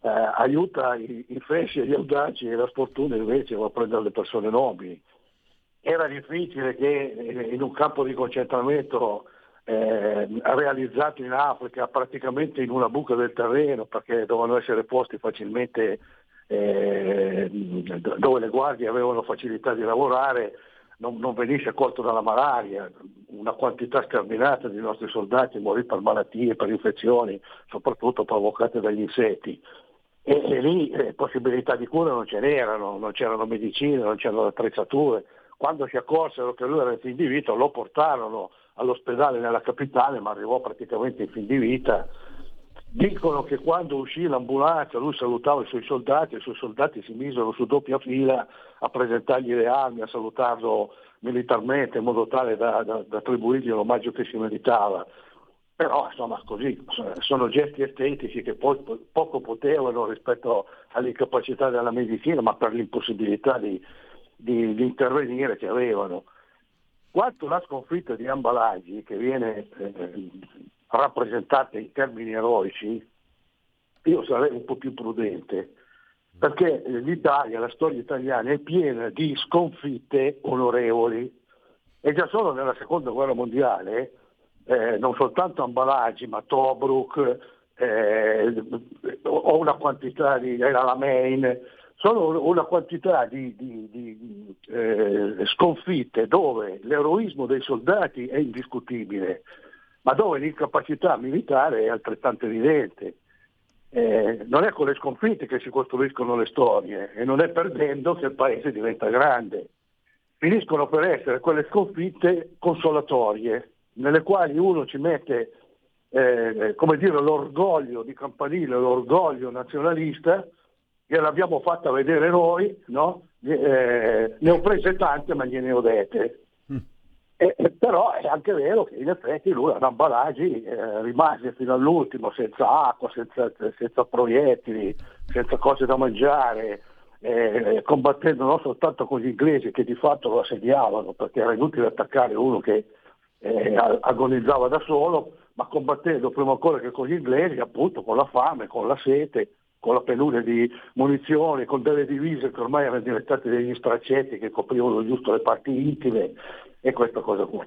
eh, aiuta i, i fesci e gli audaci e la sfortuna invece va a prendere le persone nobili. Era difficile che eh, in un campo di concentramento eh, realizzato in Africa praticamente in una buca del terreno perché dovevano essere posti facilmente eh, dove le guardie avevano facilità di lavorare non, non, venisse colto dalla malaria, una quantità sterminata di nostri soldati morì per malattie, per infezioni, soprattutto provocate dagli insetti. E, e lì eh, possibilità di cura non ce n'erano, non c'erano medicine, non c'erano attrezzature. Quando si accorsero che lui era in fin di vita lo portarono all'ospedale nella capitale, ma arrivò praticamente in fin di vita. Dicono che quando uscì l'ambulanza lui salutava i suoi soldati, i suoi soldati si misero su doppia fila a presentargli le armi, a salutarlo militarmente in modo tale da, da, da attribuirgli l'omaggio che si meritava. Però insomma così sono gesti estetici che poi poco potevano rispetto all'incapacità della medicina, ma per l'impossibilità di, di, di intervenire che avevano. Quanto la sconfitta di Ambalagi, che viene eh, rappresentata in termini eroici, io sarei un po' più prudente, perché l'Italia, la storia italiana è piena di sconfitte onorevoli. E già solo nella seconda guerra mondiale, eh, non soltanto Ambalagi, ma Tobruk, eh, o una quantità di, era la Main, sono una quantità di, di, di eh, sconfitte dove l'eroismo dei soldati è indiscutibile, ma dove l'incapacità militare è altrettanto evidente. Eh, non è con le sconfitte che si costruiscono le storie e non è perdendo che il paese diventa grande. Finiscono per essere quelle sconfitte consolatorie, nelle quali uno ci mette eh, come dire, l'orgoglio di campanile, l'orgoglio nazionalista, gliel'abbiamo fatta vedere noi, no? eh, ne ho prese tante ma gliene ho dette. Mm. E, però è anche vero che in effetti lui ad Ambalagi eh, rimase fino all'ultimo senza acqua, senza, senza proiettili, senza cose da mangiare, eh, combattendo non soltanto con gli inglesi che di fatto lo assediavano perché era inutile attaccare uno che eh, agonizzava da solo, ma combattendo prima ancora che con gli inglesi appunto con la fame, con la sete, con la penuria di munizioni, con delle divise che ormai erano diventate degli straccetti che coprivano giusto le parti intime e questa cosa qua.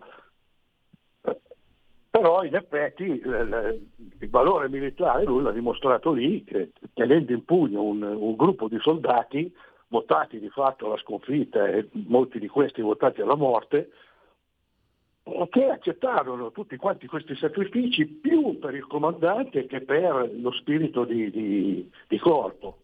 Però in effetti il, valore militare lui l'ha dimostrato lì, che, tenendo in pugno un, un gruppo di soldati votati di fatto alla sconfitta e molti di questi votati alla morte, che accettarono tutti quanti questi sacrifici più per il comandante che per lo spirito di, di, di corpo.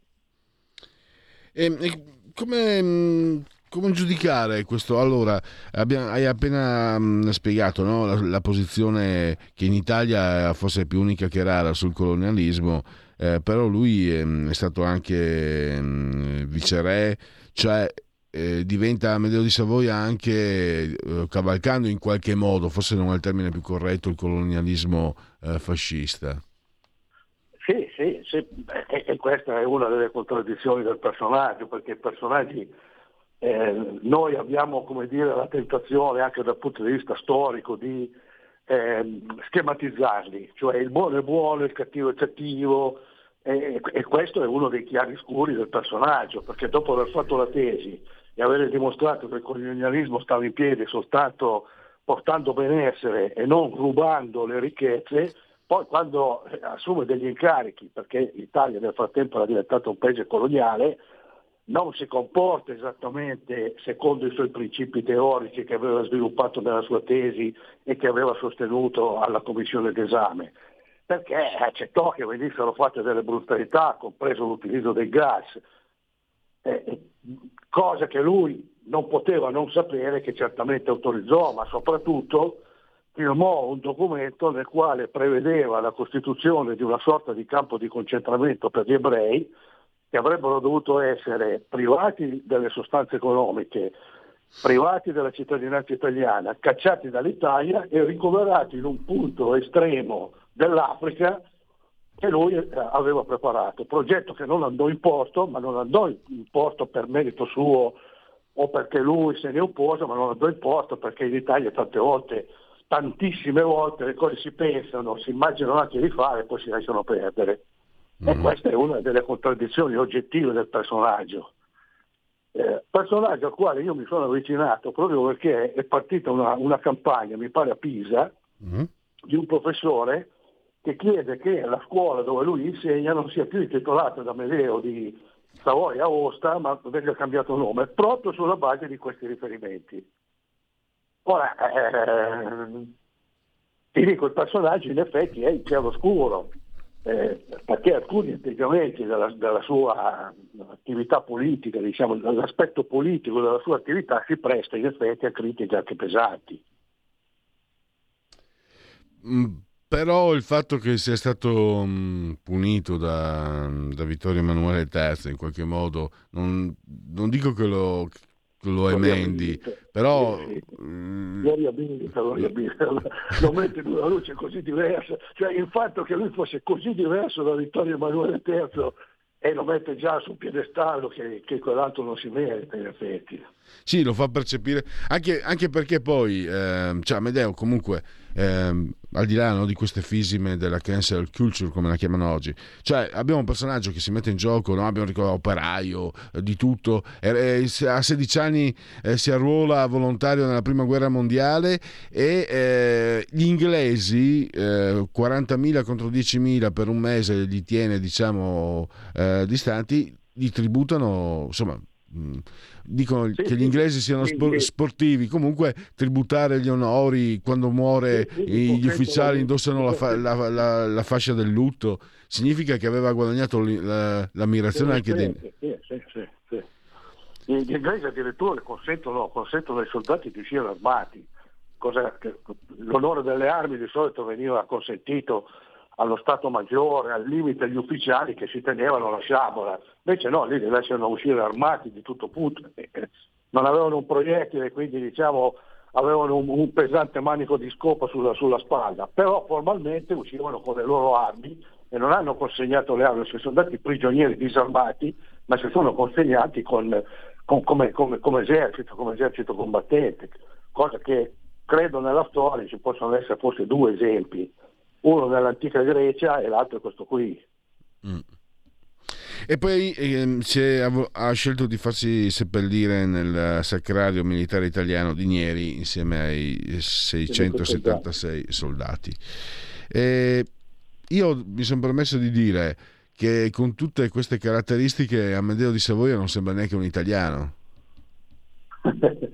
E, e come, come, giudicare questo? Allora, abbiamo, hai appena mh, spiegato no? la, la, posizione che in Italia fosse più unica che rara sul colonialismo, eh, però lui è, è stato anche mh, viceré, cioè eh, diventa Amedeo di Savoia anche eh, cavalcando in qualche modo, forse non è il termine più corretto, il colonialismo eh, fascista. Sì, sì, sì. E, e, questa è una delle contraddizioni del personaggio, perché i personaggi, eh, noi abbiamo dire, la tentazione anche dal punto di vista storico di ehm, schematizzarli, cioè il buono è buono, il cattivo è cattivo, e, e questo è uno dei chiari scuri del personaggio, perché dopo aver fatto la tesi e avere dimostrato che il colonialismo stava in piedi soltanto portando benessere e non rubando le ricchezze, poi quando eh, assume degli incarichi, perché l'Italia nel frattempo era diventata un paese coloniale, non si comporta esattamente secondo i suoi principi teorici che aveva sviluppato nella sua tesi e che aveva sostenuto alla commissione d'esame, perché accettò che venissero fatte delle brutalità, compreso l'utilizzo del gas, eh, cosa che lui non poteva non sapere, che certamente autorizzò, ma soprattutto firmò un documento nel quale prevedeva la costituzione di una sorta di campo di concentramento per gli ebrei che avrebbero dovuto essere privati delle sostanze economiche, privati della cittadinanza italiana, cacciati dall'Italia e ricoverati in un punto estremo dell'Africa che lui eh, aveva preparato, progetto che non andò in porto, ma non andò in porto per merito suo o perché lui se ne oppose, ma non andò in porto perché in Italia tante volte, tantissime volte le cose si pensano, si immaginano anche di fare e poi si lasciano perdere. Mm. E questa è una delle contraddizioni oggettive del personaggio. Eh, personaggio al quale io mi sono avvicinato proprio perché è partita una, una campagna, mi pare a Pisa, mm di un professore che chiede che la scuola dove lui insegna non sia più intitolata da Medeo di Savoia Aosta, ma venga cambiato nome, proprio sulla base di questi riferimenti. Ora, eh, ti dico, il personaggio in effetti è il cielo scuro, eh, perché alcuni atteggiamenti della, della, sua attività politica, diciamo, l'aspetto politico della sua attività si presta in effetti a critiche anche pesanti. Mm, però il fatto che sia stato mm, punito da, da, Vittorio Emanuele III in qualche modo, non, non dico che lo, lo emendi, però... Lo riabilita, lo riabilita, lo mette in una luce così diversa, cioè il fatto che lui fosse così diverso da Vittorio Emanuele III e lo mette già su un piedestallo che, che quell'altro non si merita in effetti. Sì, lo fa percepire, anche, anche perché poi, eh, cioè Amedeo comunque ehm, al di là no, di queste fisime della cancel culture come la chiamano oggi cioè abbiamo un personaggio che si mette in gioco no? abbiamo ricordato operaio eh, di tutto eh, a 16 anni eh, si arruola volontario nella prima guerra mondiale e eh, gli inglesi 40.000 eh, contro 10.000 per un mese li tiene diciamo eh, distanti gli tributano insomma Mm. Dicono sì, che gli inglesi siano sì, sì. sportivi, comunque tributare gli onori quando muore gli ufficiali indossano la, fa- la, la, la, fascia del lutto, significa che aveva guadagnato l'ammirazione anche dei... Gli inglesi addirittura consentono, consentono ai soldati di uscire armati, cosa l'onore delle armi di solito veniva consentito allo Stato Maggiore, al limite agli ufficiali che si tenevano la sciabola. Invece no, lì lasciano uscire armati di tutto punto. Non avevano un proiettile, quindi diciamo avevano un, un pesante manico di scopa sulla, sulla, spalla, però formalmente uscivano con le loro armi e non hanno consegnato le armi, sono andati prigionieri disarmati, ma si sono consegnati con, con, come, come, come, esercito, come esercito combattente, cosa che credo nella storia ci possono essere forse due esempi uno nell'antica Grecia e l'altro è questo qui. Mm. E poi eh, ha scelto di farsi seppellire nel sacrario militare italiano di Nieri insieme ai 676 soldati. E io mi sono permesso di dire che con tutte queste caratteristiche Amedeo di Savoia non sembra neanche un italiano.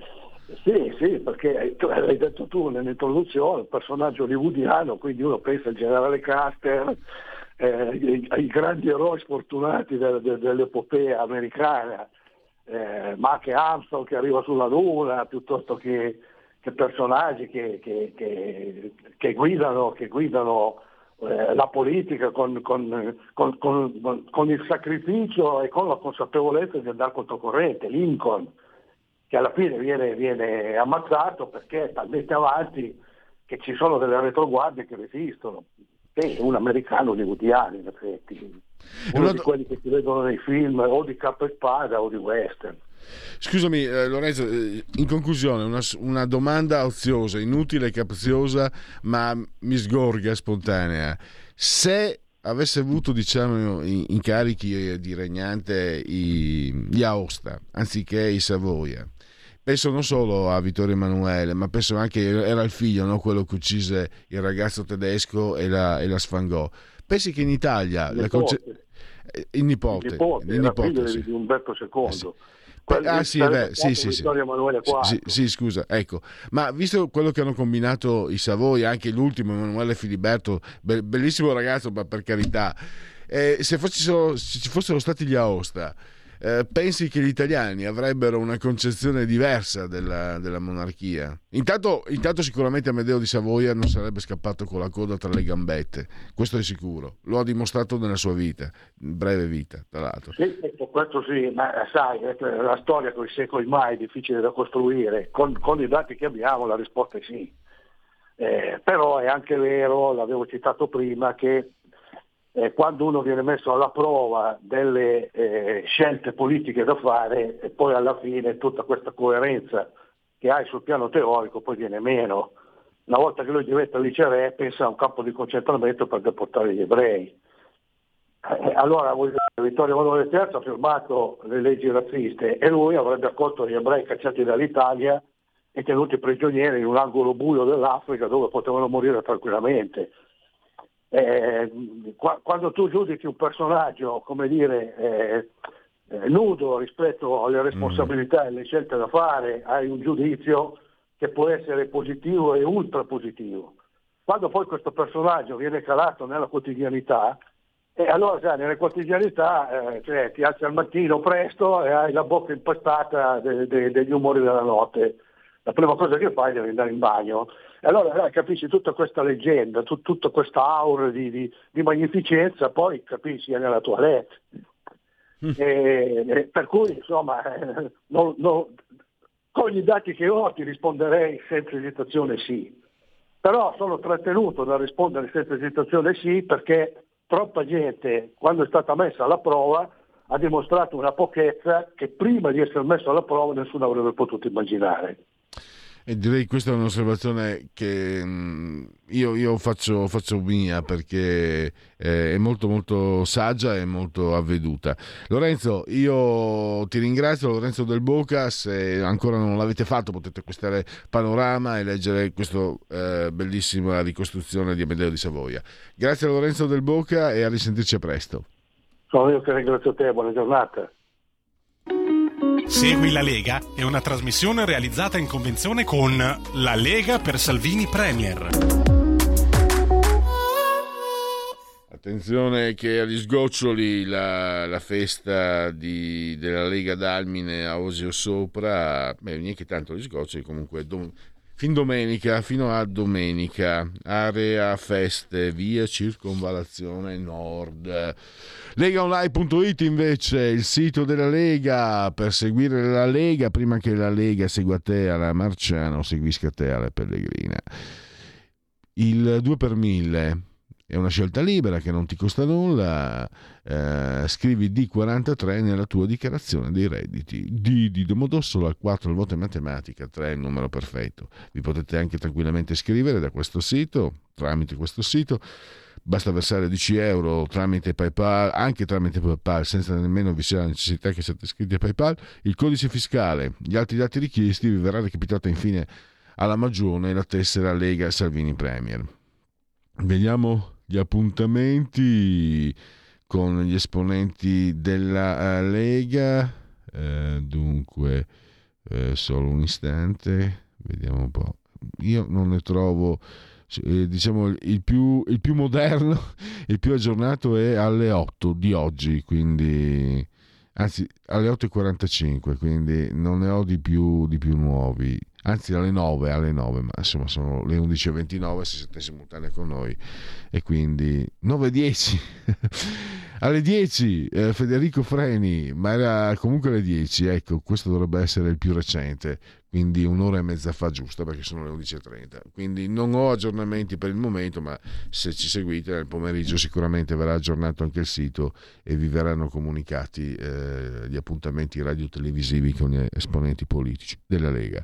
Sì, perché l'hai detto tu nell'introduzione, il personaggio hollywoodiano, quindi uno pensa al generale Custer, eh, ai, grandi eroi sfortunati de, de, dell'epopea americana, eh, ma Armstrong che arriva sulla Luna, piuttosto che, che personaggi che, che, che, guidano, guidano eh, la politica con, con, con, con, il sacrificio e con la consapevolezza di andare controcorrente, Lincoln che alla fine viene, viene ammazzato perché è talmente avanti che ci sono delle retroguardie che resistono. E un americano di in effetti, uno di quelli che si vedono nei film o di capo e spada o di western. Scusami eh, Lorenzo, eh, in conclusione una, una, domanda oziosa, inutile, capziosa, ma mi sgorga spontanea. Se avesse avuto diciamo, incarichi di regnante gli Aosta anziché i Savoia, penso non solo a Vittorio Emanuele, ma penso anche era il figlio, no? quello che uccise il ragazzo tedesco e la, e la sfangò. Pensi che in Italia il nipote, eh, il nipote, il nipote, il nipote sì. di Umberto II. Eh sì. ah sì, beh, sì, sì, sì. sì, sì, scusa, ecco. Ma visto quello che hanno combinato i Savoia, anche l'ultimo Emanuele Filiberto, bellissimo ragazzo, ma per carità, eh, se, fossero, se ci fossero stati gli Aosta, eh, pensi che gli italiani avrebbero una concezione diversa della, della monarchia? Intanto, intanto, sicuramente Amedeo di Savoia non sarebbe scappato con la coda tra le gambette, questo è sicuro, lo ha dimostrato nella sua vita, breve vita tra l'altro. Sì, questo sì, ma sai, la storia con i secoli mai è difficile da costruire, con, con i dati che abbiamo la risposta è sì. Eh, però è anche vero, l'avevo citato prima, che eh, quando uno viene messo alla prova delle eh, scelte politiche da fare e poi alla fine tutta questa coerenza che hai sul piano teorico poi viene meno. Una volta che lui diventa liceré pensa a un campo di concentramento per deportare gli ebrei. Eh, allora Vittorio Emanuele III ha firmato le leggi razziste e lui avrebbe accolto gli ebrei cacciati dall'Italia e tenuti prigionieri in un angolo buio dell'Africa dove potevano morire tranquillamente. Eh, qua, quando tu giudichi un personaggio, come dire, eh, eh, nudo rispetto alle responsabilità e alle scelte da fare, hai un giudizio che può essere positivo e ultra positivo. Quando poi questo personaggio viene calato nella quotidianità, e allora sai, nelle quotidianità eh, cioè, ti alzi al mattino presto e hai la bocca impastata de- de- degli umori della notte. La prima cosa che fai è andare in bagno. E allora eh, capisci tutta questa leggenda, tut- tutta questa aura di, di, di, magnificenza, poi capisci è nella tua letto. Mm. E, e per cui insomma, eh, non, non, con i dati che ho ti risponderei senza esitazione sì. Però sono trattenuto da rispondere senza esitazione sì perché troppa gente, quando è stata messa alla prova, ha dimostrato una pochezza che prima di essere messo alla prova nessuno avrebbe potuto immaginare. E direi che questa è un'osservazione che mm, io, io faccio, faccio, mia perché eh, è molto molto saggia e molto avveduta. Lorenzo, io ti ringrazio, Lorenzo del Boca, se ancora non l'avete fatto potete acquistare Panorama e leggere questa eh, bellissima ricostruzione di Amedeo di Savoia. Grazie a Lorenzo del Boca e a risentirci presto. Sono io che ringrazio te, buona giornata. Segui la Lega è una trasmissione realizzata in convenzione con La Lega per Salvini Premier. Attenzione che agli sgoccioli la, la festa di, della Lega d'Almine a Osio Sopra, beh, neanche tanto gli sgoccioli, comunque dom, fin domenica, fino a domenica, area feste, via circonvalazione nord. Legaonline.it invece, il sito della Lega, per seguire la Lega, prima che la Lega segua te alla Marciano, seguisca te alla Pellegrina. Il 2 per 1000 è una scelta libera che non ti costa nulla. Eh, scrivi D43 nella tua dichiarazione dei redditi. D di Domodossola, 4 il voto in matematica, 3 il numero perfetto. Vi potete anche tranquillamente scrivere da questo sito, tramite questo sito. Basta versare 10 euro tramite PayPal, anche tramite PayPal, senza nemmeno vi sia la necessità che siate iscritti a PayPal. Il codice fiscale, gli altri dati richiesti, vi verrà recapitata infine alla magione la tessera Lega Salvini Premier. Vediamo gli appuntamenti con gli esponenti della eh, Lega. Eh, dunque, eh, solo un istante, vediamo un po'. Io non ne trovo, eh, diciamo, il più, il più moderno, il più aggiornato è alle 8 di oggi, quindi anzi alle 8.45, quindi non ne ho di più, di più nuovi anzi alle 9, alle 9, ma insomma sono le 11.29 se siete simultanei con noi. E quindi 9.10 alle 10 eh, Federico Freni ma era comunque alle 10 ecco questo dovrebbe essere il più recente quindi un'ora e mezza fa giusta perché sono le 11.30 quindi non ho aggiornamenti per il momento ma se ci seguite nel pomeriggio sicuramente verrà aggiornato anche il sito e vi verranno comunicati eh, gli appuntamenti radio televisivi con gli esponenti politici della Lega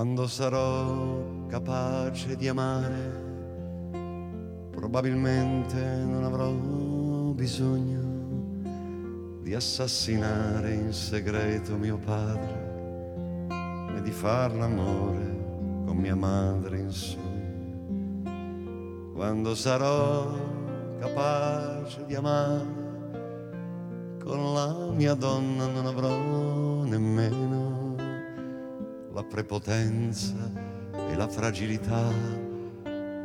Quando sarò capace di amare probabilmente non avrò bisogno di assassinare in segreto mio padre e di far l'amore con mia madre in sogno. Quando sarò capace di amare, con la mia donna non avrò nemmeno la prepotenza e la fragilità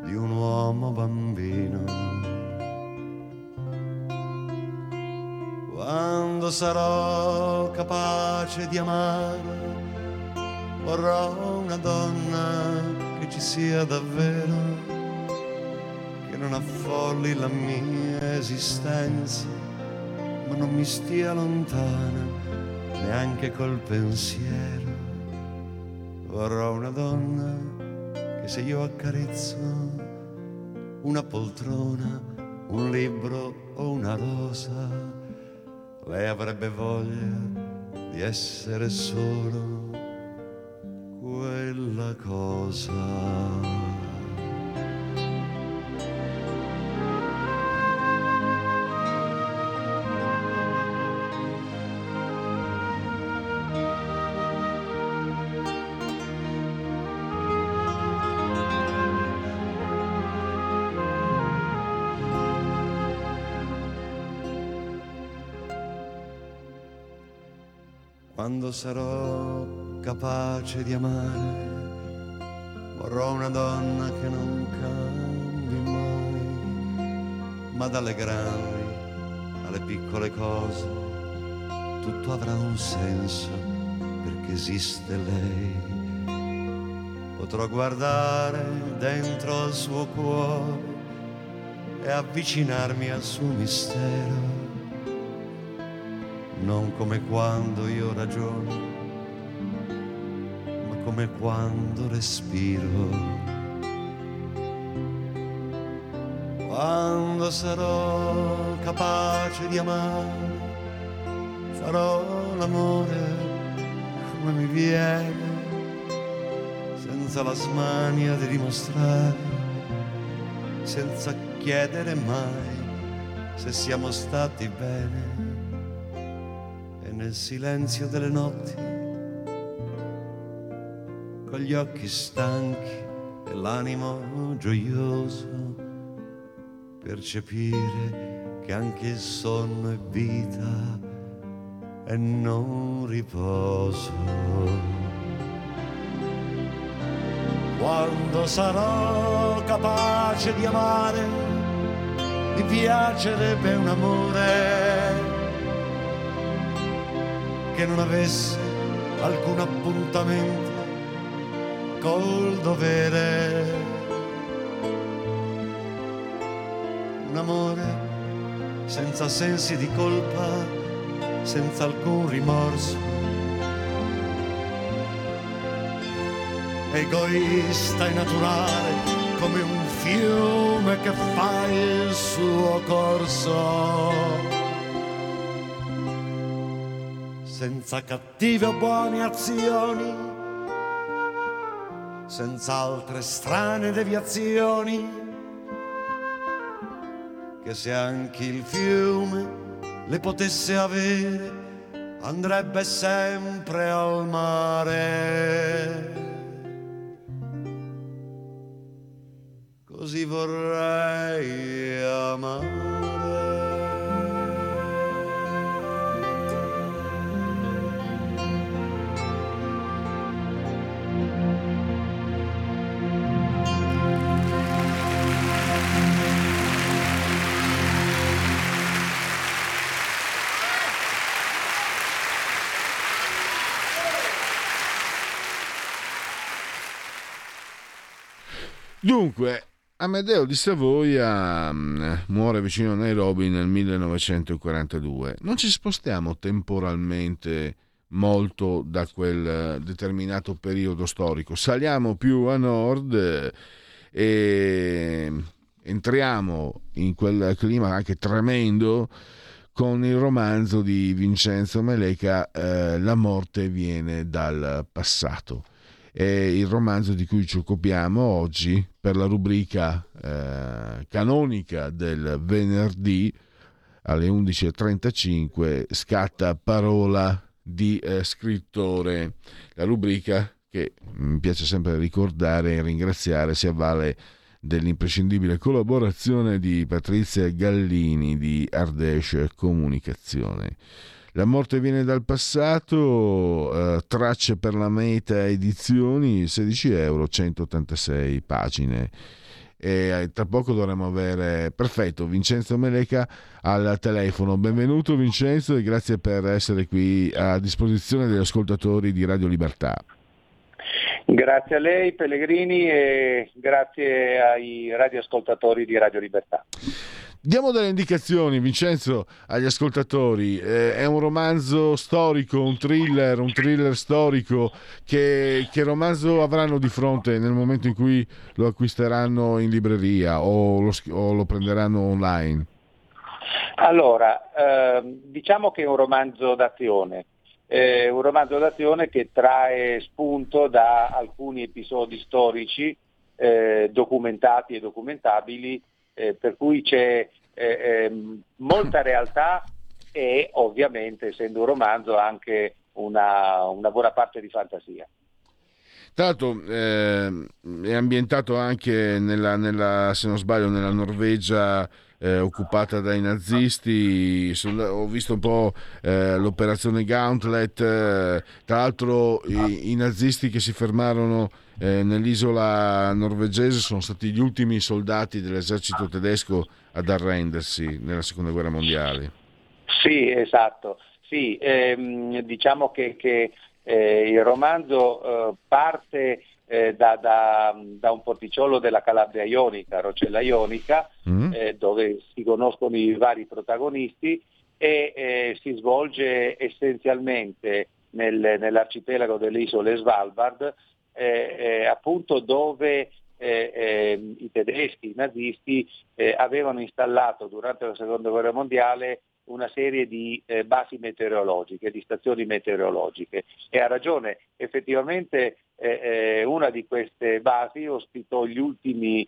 di un uomo bambino. Quando sarò capace di amare, vorrò una donna che ci sia davvero, che non affolli la mia esistenza, ma non mi stia lontana neanche col pensiero. Vorrò una donna che se io accarezzo una poltrona, un libro o una rosa, lei avrebbe voglia di essere solo quella cosa. Sarò capace di amare, vorrò una donna che non cambi mai, ma dalle grandi alle piccole cose tutto avrà un senso perché esiste lei. Potrò guardare dentro al suo cuore e avvicinarmi al suo mistero non come quando io ragiono, ma come quando respiro. Quando sarò capace di amare, farò l'amore come mi viene, senza la smania di dimostrare, senza chiedere mai se siamo stati bene nel silenzio delle notti, con gli occhi stanchi e l'animo gioioso, percepire che anche il sonno è vita e non riposo. Quando sarò capace di amare, mi piacerebbe un amore che non avesse alcun appuntamento col dovere. Un amore senza sensi di colpa, senza alcun rimorso. Egoista e naturale come un fiume che fa il suo corso senza cattive o buone azioni, senza altre strane deviazioni, che se anche il fiume le potesse avere, andrebbe sempre al mare. Così vorrei amare. Dunque, Amedeo di Savoia um, muore vicino a Nairobi nel 1942. Non ci spostiamo temporalmente molto da quel determinato periodo storico, saliamo più a nord eh, e entriamo in quel clima anche tremendo con il romanzo di Vincenzo Meleca eh, La morte viene dal passato. È il romanzo di cui ci occupiamo oggi per la rubrica eh, canonica del venerdì alle 11.35 scatta parola di eh, scrittore. La rubrica che mi piace sempre ricordare e ringraziare si avvale dell'imprescindibile collaborazione di Patrizia Gallini di Ardèche Comunicazione. La morte viene dal passato, eh, tracce per la meta edizioni, 16 euro, 186 pagine. E tra poco dovremo avere perfetto Vincenzo Meleca al telefono. Benvenuto Vincenzo e grazie per essere qui a disposizione degli ascoltatori di Radio Libertà. Grazie a lei Pellegrini e grazie ai radioascoltatori di Radio Libertà. Diamo delle indicazioni, Vincenzo, agli ascoltatori. Eh, è un romanzo storico, un thriller, un thriller storico. Che, che, romanzo avranno di fronte nel momento in cui lo acquisteranno in libreria o lo, o lo prenderanno online? Allora, eh, diciamo che è un romanzo d'azione. Eh, un romanzo d'azione che trae spunto da alcuni episodi storici eh, documentati e documentabili eh, per cui c'è eh, ehm, molta realtà e ovviamente, essendo un romanzo, anche una, una buona parte di fantasia. Tra l'altro eh, è ambientato anche nella, nella, se non sbaglio, nella Norvegia eh, occupata dai nazisti. Sul, ho visto un po' eh, l'operazione Gauntlet. Tra l'altro i, i, nazisti che si fermarono eh, nell'isola norvegese sono stati gli ultimi soldati dell'esercito tedesco ad arrendersi nella seconda guerra mondiale. Sì, esatto. Sì, ehm, diciamo che, che eh, il romanzo eh, parte eh, da, da, da, un porticciolo della Calabria Ionica, Rocella Ionica, mm. Eh, dove si conoscono i vari protagonisti e eh, si svolge essenzialmente nel, nell'arcipelago delle isole Svalbard, eh, appunto dove eh, eh, i tedeschi, i nazisti, eh, avevano installato durante la seconda guerra mondiale una serie di eh, basi meteorologiche, di stazioni meteorologiche e ha ragione, effettivamente eh, eh, una di queste basi ospitò gli ultimi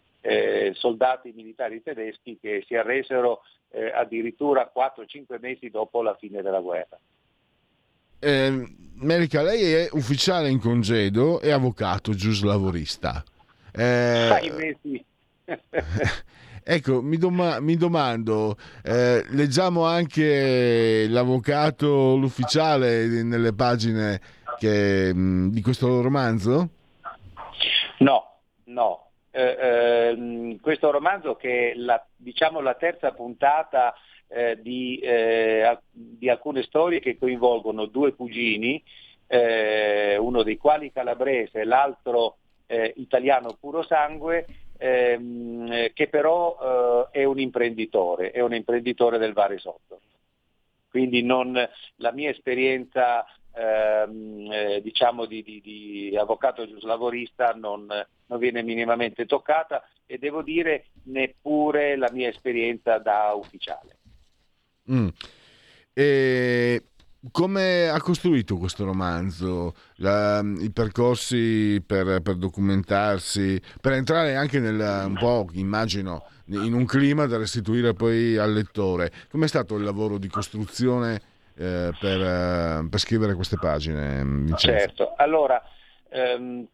soldati militari tedeschi che si arresero addirittura 4-5 mesi dopo la fine della guerra. Eh, Merica, lei è ufficiale in congedo e avvocato giuslavorista. Eh, mesi. ecco, mi, doma- mi domando, eh, leggiamo anche l'avvocato, l'ufficiale nelle pagine che, mh, mm, di questo romanzo? No, no. Eh, ehm, questo romanzo che è la, diciamo la terza puntata eh, di, eh, di, alcune storie che coinvolgono due cugini, eh, uno dei quali calabrese, l'altro eh, italiano puro sangue, ehm, che però eh, è un imprenditore, è un imprenditore del Varesotto. Quindi non, la mia esperienza ehm, eh, diciamo di, di, di, avvocato giuslavorista non, non viene minimamente toccata e devo dire neppure la mia esperienza da ufficiale. Mm. E come ha costruito questo romanzo? La, I percorsi per, per, documentarsi, per entrare anche nel, un po', immagino, in un clima da restituire poi al lettore. Com'è stato il lavoro di costruzione eh, per, eh, per, scrivere queste pagine? Vincenzo? Certo, allora, ehm,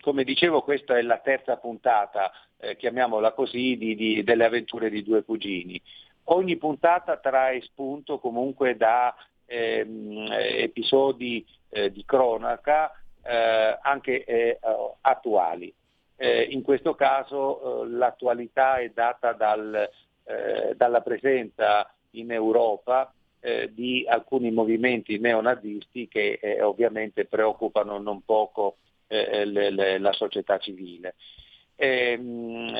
come dicevo, questa è la terza puntata, eh, chiamiamola così, di, di, delle avventure di due cugini. Ogni puntata trae spunto comunque da ehm, episodi eh, di cronaca eh, anche eh, attuali. Eh, in questo caso eh, l'attualità è data dal, eh, dalla presenza in Europa di alcuni movimenti neonazisti che ovviamente preoccupano non poco le, le, la società civile. Ehm,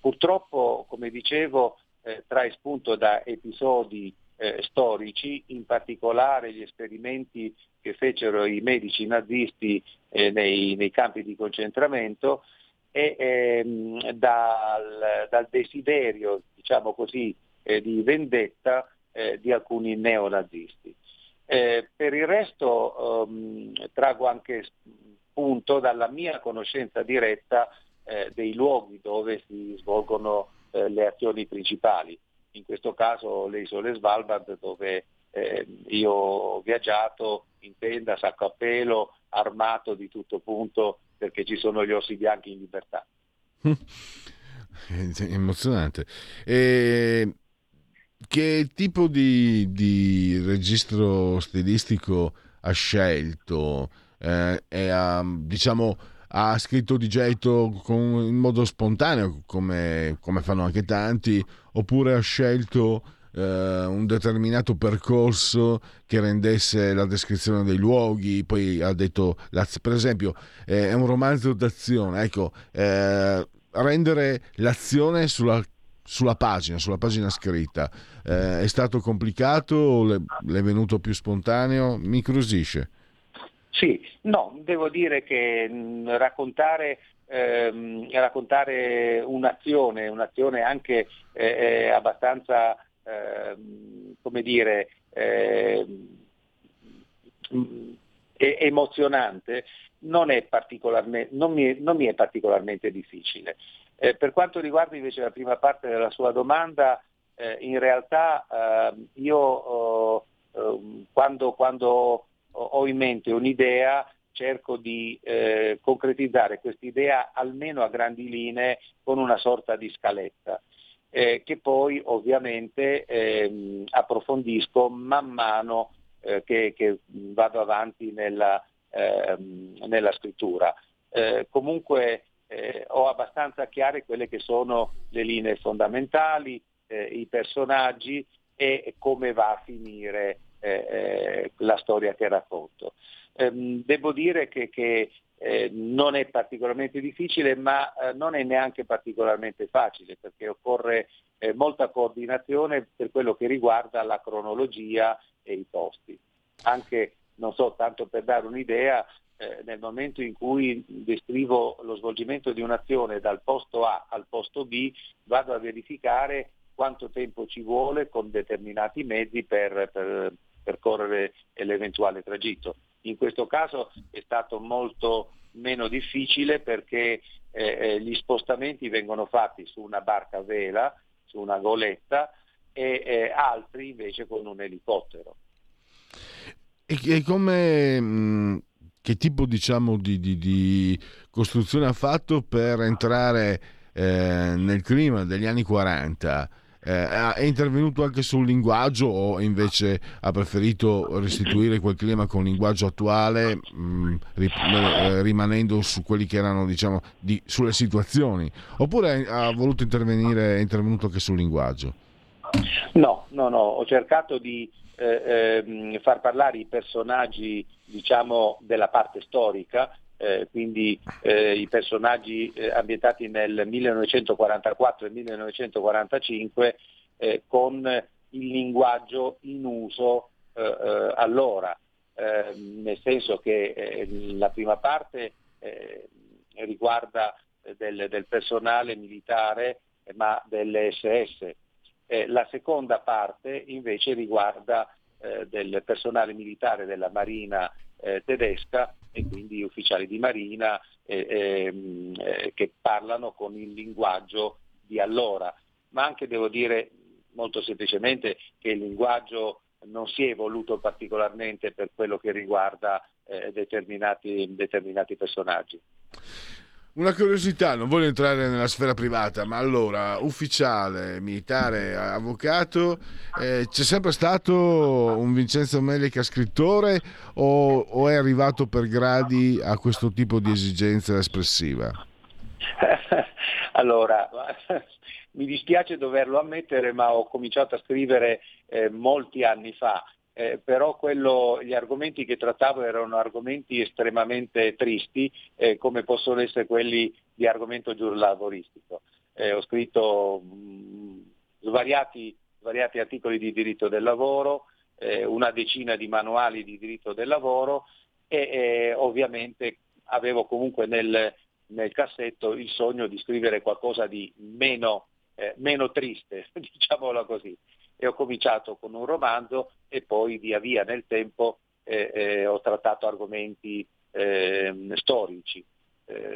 purtroppo, come dicevo, trae spunto da episodi eh, storici, in particolare gli esperimenti che fecero i medici nazisti eh, nei, nei, campi di concentramento e ehm, dal, dal, desiderio, diciamo così, eh, di vendetta eh, di alcuni neonazisti. Eh, per il resto ehm, trago anche spunto dalla mia conoscenza diretta eh, dei luoghi dove si svolgono eh, le azioni principali. In questo caso le isole Svalbard dove eh, io ho viaggiato in tenda, sacco a pelo, armato di tutto punto perché ci sono gli orsi bianchi in libertà. È emozionante. E che tipo di, di registro stilistico ha scelto? Eh, ha, diciamo, ha scritto di getto con, in modo spontaneo, come, come, fanno anche tanti, oppure ha scelto eh, un determinato percorso che rendesse la descrizione dei luoghi, poi ha detto, per esempio, eh, è un romanzo d'azione, ecco, eh, rendere l'azione sulla sulla pagina, sulla pagina scritta. Eh, è stato complicato o le, le, venuto più spontaneo? Mi incuriosisce. Sì, no, devo dire che mm, raccontare, ehm, raccontare, un'azione, un'azione anche eh, abbastanza, ehm, come dire, ehm, emozionante, non, non, mi, non, mi, è particolarmente difficile. Eh, per quanto riguarda invece la prima parte della sua domanda, eh, in realtà eh, io oh, ehm, quando, quando, ho in mente un'idea cerco di eh, concretizzare quest'idea almeno a grandi linee con una sorta di scaletta. Eh, che poi ovviamente ehm, approfondisco man mano eh, che, che, vado avanti nella, ehm, nella scrittura. Eh, comunque eh, ho abbastanza chiare quelle che sono le linee fondamentali, eh, i personaggi e come va a finire eh, eh la storia che racconto. Ehm, devo dire che, che eh, non è particolarmente difficile, ma eh, non è neanche particolarmente facile, perché occorre molta coordinazione per quello che riguarda la cronologia e i posti. Anche, non so, tanto per dare un'idea, nel momento in cui descrivo lo svolgimento di un'azione dal posto A al posto B, vado a verificare quanto tempo ci vuole con determinati mezzi per, per percorrere l'eventuale tragitto. In questo caso è stato molto meno difficile perché eh, eh gli spostamenti vengono fatti su una barca a vela, su una goletta e eh, altri invece con un elicottero. E, e come mh, che tipo diciamo, di, di, di, costruzione ha fatto per entrare eh, nel clima degli anni 40? Eh, è intervenuto anche sul linguaggio o invece ha preferito restituire quel clima con linguaggio attuale mh, mm, eh, rimanendo su quelli che erano diciamo di, sulle situazioni? Oppure ha voluto intervenire è intervenuto anche sul linguaggio? No no no ho cercato di eh, eh, far parlare i personaggi diciamo, della parte storica, eh, quindi eh, i personaggi eh, ambientati nel 1944 e 1945 eh, con il linguaggio in uso allora, nel senso che la prima parte riguarda del, del, personale militare ma delle SS, la seconda parte invece riguarda del personale militare della Marina eh, tedesca e quindi ufficiali di Marina ehm, eh, che parlano con il linguaggio di allora, ma anche devo dire molto semplicemente che il linguaggio non si è evoluto particolarmente per quello che riguarda eh, determinati, determinati personaggi. Una curiosità, non voglio entrare nella sfera privata, ma allora, ufficiale, militare, avvocato, eh, c'è sempre stato un Vincenzo Melica scrittore o, o, è arrivato per gradi a questo tipo di esigenza espressiva? allora, mi dispiace doverlo ammettere, ma ho cominciato a scrivere eh, molti anni fa eh, però quello, gli argomenti che trattavo erano argomenti estremamente tristi, eh, come possono essere quelli di argomento giurlavoristico. Eh, ho scritto mh, svariati, svariati, articoli di diritto del lavoro, eh, una decina di manuali di diritto del lavoro e ovviamente avevo comunque nel, nel, cassetto il sogno di scrivere qualcosa di meno, eh, meno triste, diciamolo così e ho cominciato con un romanzo e poi via via nel tempo eh, eh, ho trattato argomenti eh, storici.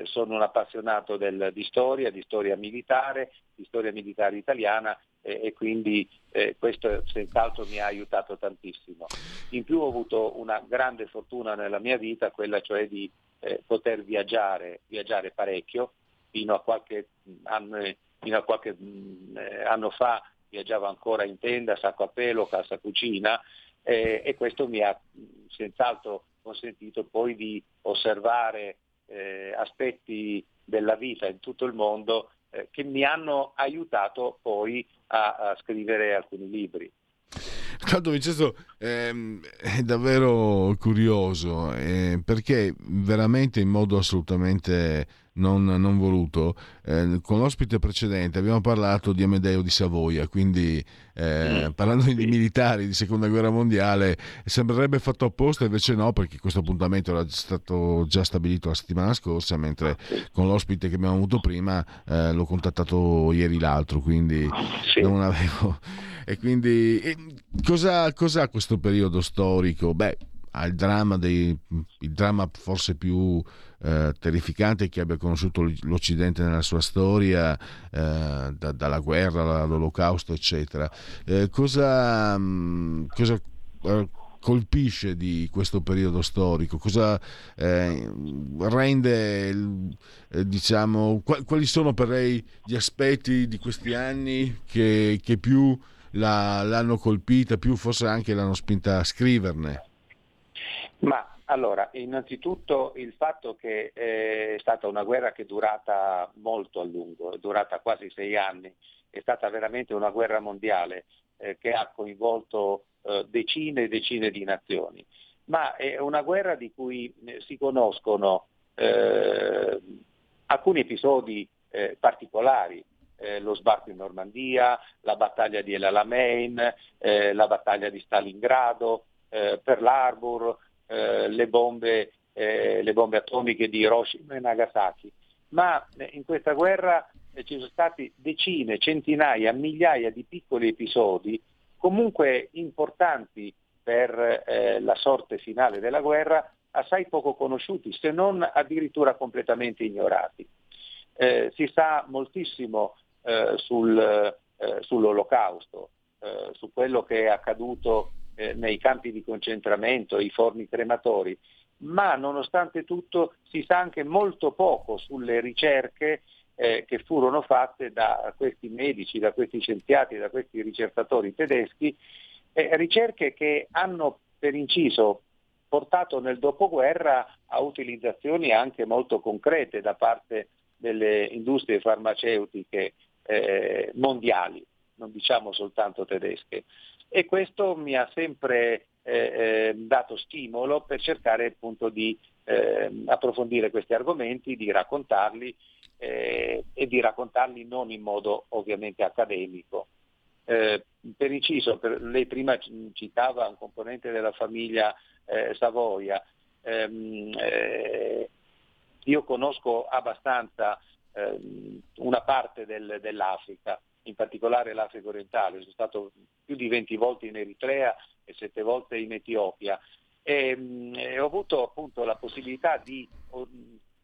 sono un appassionato del, di storia, di storia militare, di storia militare italiana e quindi eh, questo senz'altro mi ha aiutato tantissimo. In più ho avuto una grande fortuna nella mia vita, quella cioè di eh, poter viaggiare, viaggiare parecchio, fino a qualche anno, fino a qualche, mh, eh, anno fa viaggiavo ancora in tenda, sacco a pelo, casa cucina eh, e questo mi ha senz'altro consentito poi di osservare eh, aspetti della vita in tutto il mondo eh, che mi hanno aiutato poi a, a scrivere alcuni libri. Tanto Vincenzo ehm, è davvero curioso eh, perché veramente in modo assolutamente non, non voluto. Eh, con l'ospite precedente abbiamo parlato di Amedeo di Savoia, quindi eh, parlando di militari di seconda guerra mondiale sembrerebbe fatto apposta, invece no, perché questo appuntamento era stato già stabilito la settimana scorsa, mentre con l'ospite che abbiamo avuto prima eh, l'ho contattato ieri l'altro, quindi sì. non avevo... E quindi cosa, ha questo periodo storico? Beh, ha il dramma, dei, il dramma forse più eh, terrificante che abbia conosciuto l'Occidente nella sua storia, eh, da, dalla guerra all'olocausto, eccetera. Eh, cosa, mh, cosa eh, colpisce di questo periodo storico? Cosa eh, rende, eh, diciamo, quali sono per lei gli aspetti di questi anni che, che più la, l'hanno colpita, più forse anche l'hanno spinta a scriverne? Ma allora, innanzitutto il fatto che eh, è stata una guerra che è durata molto a lungo, è durata quasi sei anni, è stata veramente una guerra mondiale eh, che ha coinvolto eh, decine e decine di nazioni, ma è una guerra di cui eh, si conoscono eh, alcuni episodi eh, particolari, lo sbarco in Normandia, la battaglia di El Alamein, la battaglia di Stalingrado, Pearl Harbor, eh, le, bombe, eh, le, bombe, atomiche di Hiroshima e Nagasaki, ma eh, in questa guerra eh, ci sono stati decine, centinaia, migliaia di piccoli episodi comunque importanti per eh, la sorte finale della guerra, assai poco conosciuti, se non addirittura completamente ignorati. Eh, si sa moltissimo sul, sull'olocausto, su quello che è accaduto eh, nei campi di concentramento, i forni crematori, ma nonostante tutto si sa anche molto poco sulle ricerche eh, che furono fatte da questi medici, da questi scienziati, da questi ricercatori tedeschi, eh, ricerche che hanno per inciso portato nel dopoguerra a utilizzazioni anche molto concrete da parte delle industrie farmaceutiche eh, mondiali, non diciamo soltanto tedesche e questo mi ha sempre eh, eh, dato stimolo per cercare appunto di eh, approfondire questi argomenti, di raccontarli eh, e di raccontarli non in modo ovviamente accademico. Eh, per inciso, per, lei prima citava un componente della famiglia eh, Savoia, ehm, io conosco abbastanza ehm, una parte del, dell'Africa, in particolare l'Africa orientale, sono stato più di 20 volte in Eritrea e 7 volte in Etiopia. E, mm, e ho avuto appunto la possibilità di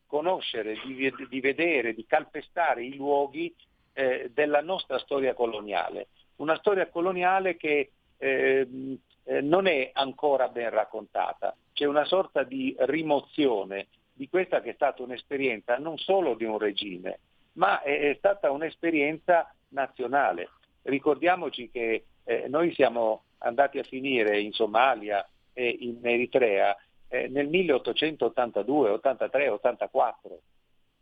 conoscere, di, di vedere, di calpestare i luoghi eh, della nostra storia coloniale, una storia coloniale che ehm, eh, non è ancora ben raccontata, c'è una sorta di rimozione di questa che è stata un'esperienza non solo di un regime, ma è, è stata un'esperienza nazionale. Ricordiamoci che eh, noi siamo andati a finire in Somalia e in Eritrea eh, nel 1882, 83, 84,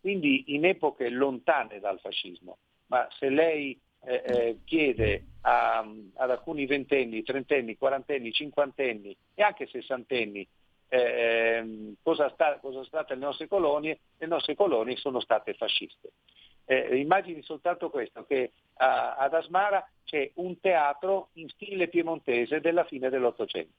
quindi in epoche lontane dal fascismo. Ma se lei eh, eh chiede a, ad alcuni ventenni, trentenni, quarantenni, cinquantenni e anche sessantenni eh, cosa, sta, cosa sono state le nostre colonie, le nostre colonie sono state fasciste. Eh, immagini soltanto questo, che a, ad Asmara c'è un teatro in stile piemontese della fine dell'Ottocento.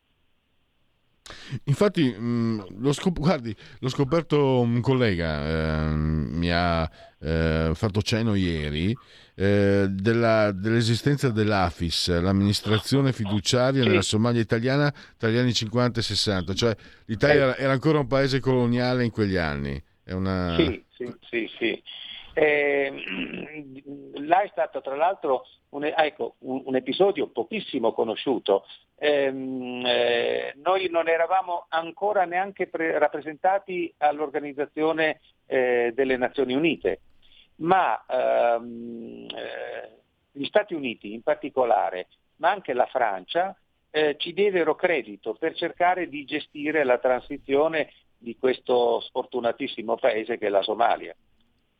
Infatti, mh, mm, l'ho, scop- guardi, l'ho, scoperto un collega, eh, mi ha eh, fatto cenno ieri, eh, della, dell'esistenza dell'AFIS, l'amministrazione fiduciaria sì. nella Somalia italiana tra gli anni 50 e 60, cioè l'Italia era ancora un paese coloniale in quegli anni È una... Sì, sì, sì, sì. Eh, là è stato tra l'altro un, ecco, un, un episodio pochissimo conosciuto. Ehm, eh, noi non eravamo ancora neanche pre- rappresentati all'Organizzazione eh, delle Nazioni Unite, ma ehm, eh, gli Stati Uniti in particolare, ma anche la Francia, eh, ci diedero credito per cercare di gestire la transizione di questo sfortunatissimo paese che è la Somalia.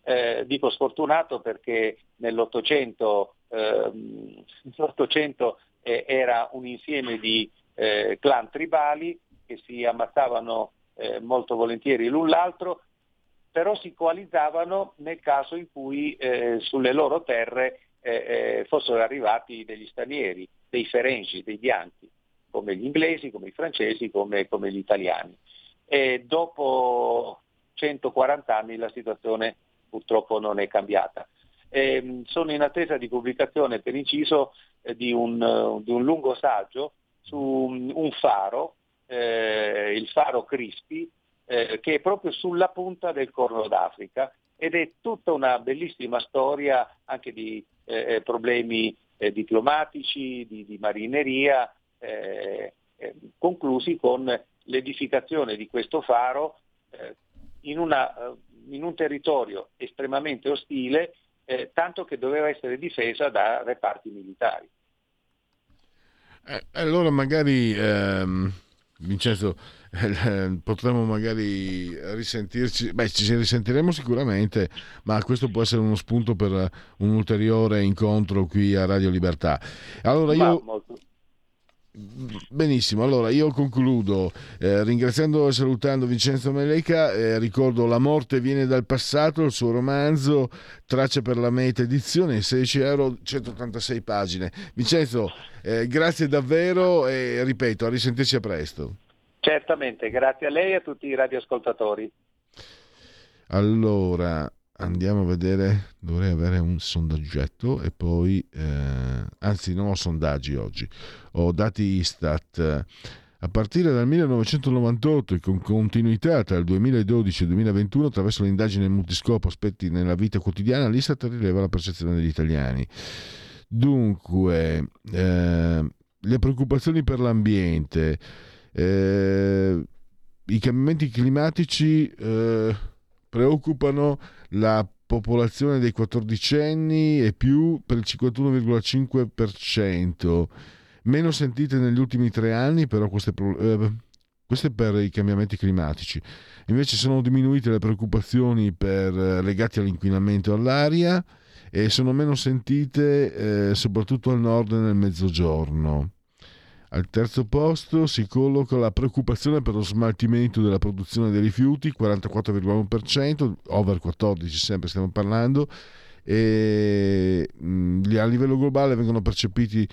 Eh, dico sfortunato perché nell'Ottocento, ehm, l'Ottocento eh, era un insieme di eh, clan tribali che si ammazzavano eh, molto volentieri l'un l'altro, però si coalizzavano nel caso in cui eh, sulle loro terre eh, fossero arrivati degli stranieri, dei ferengi, dei bianchi, come gli inglesi, come i francesi, come, come gli italiani. E dopo 140 anni la situazione purtroppo non è cambiata. Eh, sono in attesa di pubblicazione, per inciso, eh, di, un, uh, di, un, lungo saggio su un, un faro, eh, il faro Crispi, eh, che è proprio sulla punta del Corno d'Africa ed è tutta una bellissima storia anche di eh, eh, problemi diplomatici, di, di marineria, conclusi con l'edificazione di questo faro in una in un territorio estremamente ostile, eh, tanto che doveva essere difesa da reparti militari. Eh, allora magari, ehm, Vincenzo, eh, potremmo magari risentirci, beh ci risentiremo sicuramente, ma questo può essere uno spunto per un ulteriore incontro qui a Radio Libertà. Allora io... Molto Benissimo, allora io concludo eh, ringraziando e salutando Vincenzo Meleca, eh, ricordo La morte viene dal passato, il suo romanzo Tracce per la meta edizione, 16 euro, 186 pagine. Vincenzo, eh, grazie davvero e ripeto, a risentirci a presto. Certamente, grazie a lei e a tutti i radioascoltatori. Allora, andiamo a vedere, dovrei avere un sondaggetto e poi, eh, anzi non ho sondaggi oggi, ho dati Istat. A partire dal 1998 e con continuità tra il 2012 e il 2021 attraverso l'indagine multiscopo aspetti nella vita quotidiana l'Istat rileva la percezione degli italiani. Dunque, eh, le preoccupazioni per l'ambiente, eh, i cambiamenti climatici eh, preoccupano la popolazione dei 14 anni e più per il 51,5%. Meno sentite negli ultimi tre anni, però queste, eh, queste per i cambiamenti climatici. Invece sono diminuite le preoccupazioni per, eh, legate all'inquinamento all'aria e sono meno sentite eh, soprattutto al nord e nel mezzogiorno. Al terzo posto si colloca la preoccupazione per lo smaltimento della produzione dei rifiuti, 44,1%, over 14 sempre stiamo parlando, e mm, a livello globale vengono percepiti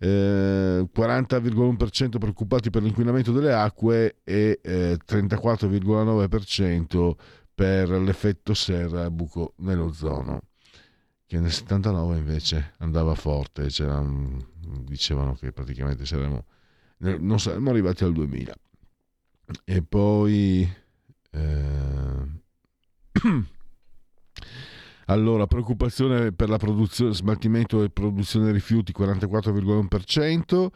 eh, 40,1% preoccupati per l'inquinamento delle acque e eh, 34,9% per l'effetto serra a buco nell'ozono che nel 79 invece andava forte, dicevano che praticamente saremmo, non saremmo arrivati al 2000. E poi... Eh, allora, preoccupazione per la produzione, smaltimento e produzione rifiuti 44,1%,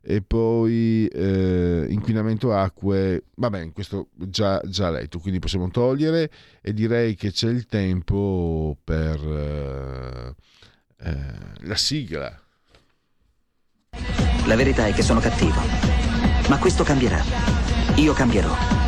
e poi eh, inquinamento acque, vabbè, questo già, già letto, quindi possiamo togliere e direi che c'è il tempo per eh, eh, la sigla. La verità è che sono cattivo, ma questo cambierà. Io cambierò.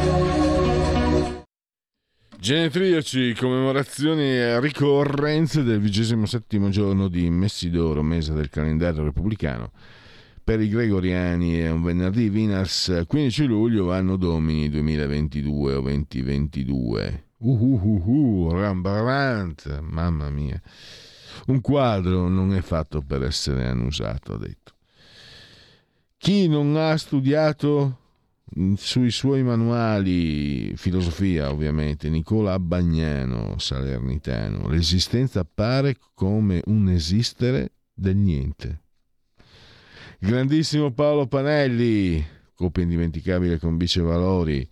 Genetriaci, commemorazioni e ricorrenze del vigesimo giorno di Messidoro, mese del calendario repubblicano. per i gregoriani è un venerdì, Vinars 15 luglio, anno domini 2022 o 2022. Uhuhuhu, Rambarant, mamma mia. Un quadro non è fatto per essere annusato, ha detto. Chi non ha studiato sui suoi manuali, filosofia ovviamente, Nicola Bagnano, salernitano, l'esistenza appare come un esistere del niente. Grandissimo Paolo Panelli, coppia indimenticabile con Bice Valori,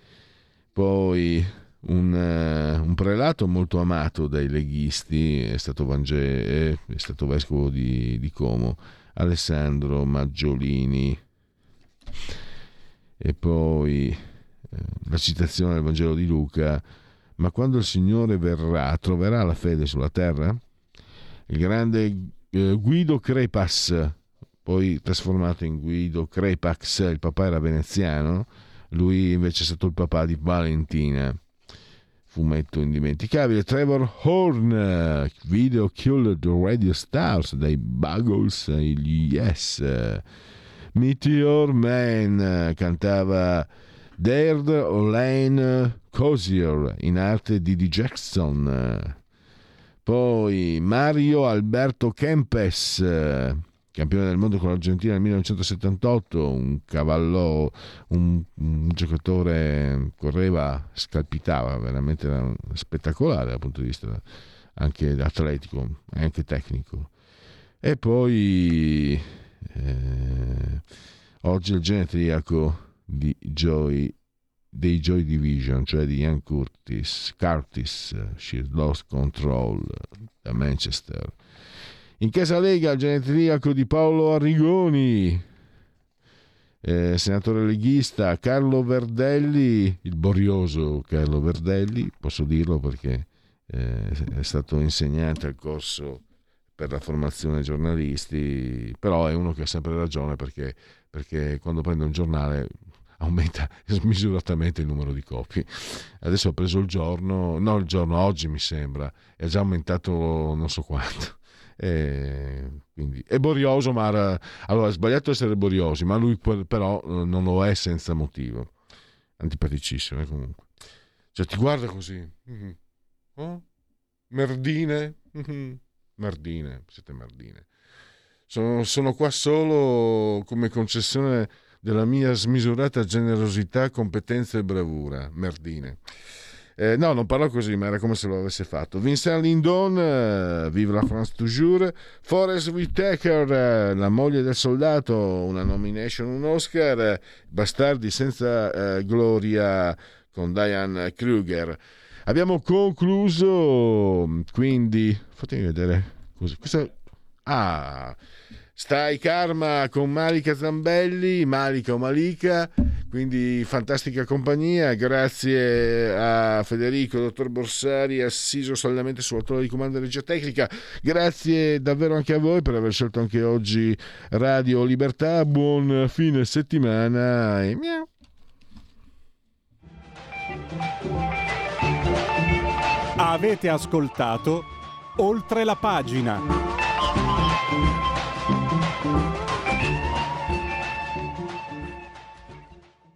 poi un, uh, un, prelato molto amato dai leghisti, è stato, Vange- è stato vescovo di, di Como, Alessandro Maggiolini e poi eh, la citazione del Vangelo di Luca, ma quando il Signore verrà, troverà la fede sulla terra? Il grande eh, Guido Crepas, poi trasformato in Guido Crepax, il papà era veneziano, lui invece è stato il papà di Valentina. Fumetto indimenticabile. Trevor Horn, video Killed Radio Stars dai Buggles gli Yes. Meteor Man cantava Dared Lane Cozier in arte di D. Jackson. Poi Mario Alberto Kempes, campione del mondo con l'Argentina nel 1978, un cavallo, un, un giocatore correva, scalpitava, veramente spettacolare dal punto di vista anche atletico e anche tecnico. E poi eh, oggi il genetriaco di Joy, dei Joy Division, cioè di Ian Curtis, Curtis, She Lost Control da Manchester. In casa Lega il genetriaco di Paolo Arrigoni, eh, senatore leghista Carlo Verdelli, il borioso Carlo Verdelli, posso dirlo perché eh, è stato insegnante al corso per la formazione giornalisti, però è uno che ha sempre ragione perché, perché quando prende un giornale aumenta smisuratamente il numero di copie. Adesso ho preso il giorno, no il giorno, oggi mi sembra, è già aumentato non so quanto. E quindi, è borioso, ma era, allora è sbagliato essere boriosi, ma lui però eh, non lo è senza motivo. Antipaticissimo eh, comunque. Cioè ti guarda così. Mm-hmm. Oh? Merdine. Mm-hmm merdine, siete merdine. Sono, sono qua solo come concessione della mia smisurata generosità, competenza e bravura, merdine. Eh, no, non parlo così, ma era come se lo avesse fatto. Vincent Lindon, uh, Vive la France toujours. Forrest Whitaker, uh, La moglie del soldato, una nomination, un Oscar. Bastardi senza gloria con Diane Kruger. Abbiamo concluso, quindi fatemi vedere così. Questo... Ah, stai Karma con Malika Zambelli, Malika o Malika, quindi fantastica compagnia. Grazie a Federico, dottor Borsari, assiso saldamente sulla tolla di comando e regia tecnica. Grazie davvero anche a voi per aver scelto anche oggi Radio Libertà. Buon fine settimana e miau. Avete ascoltato oltre la pagina.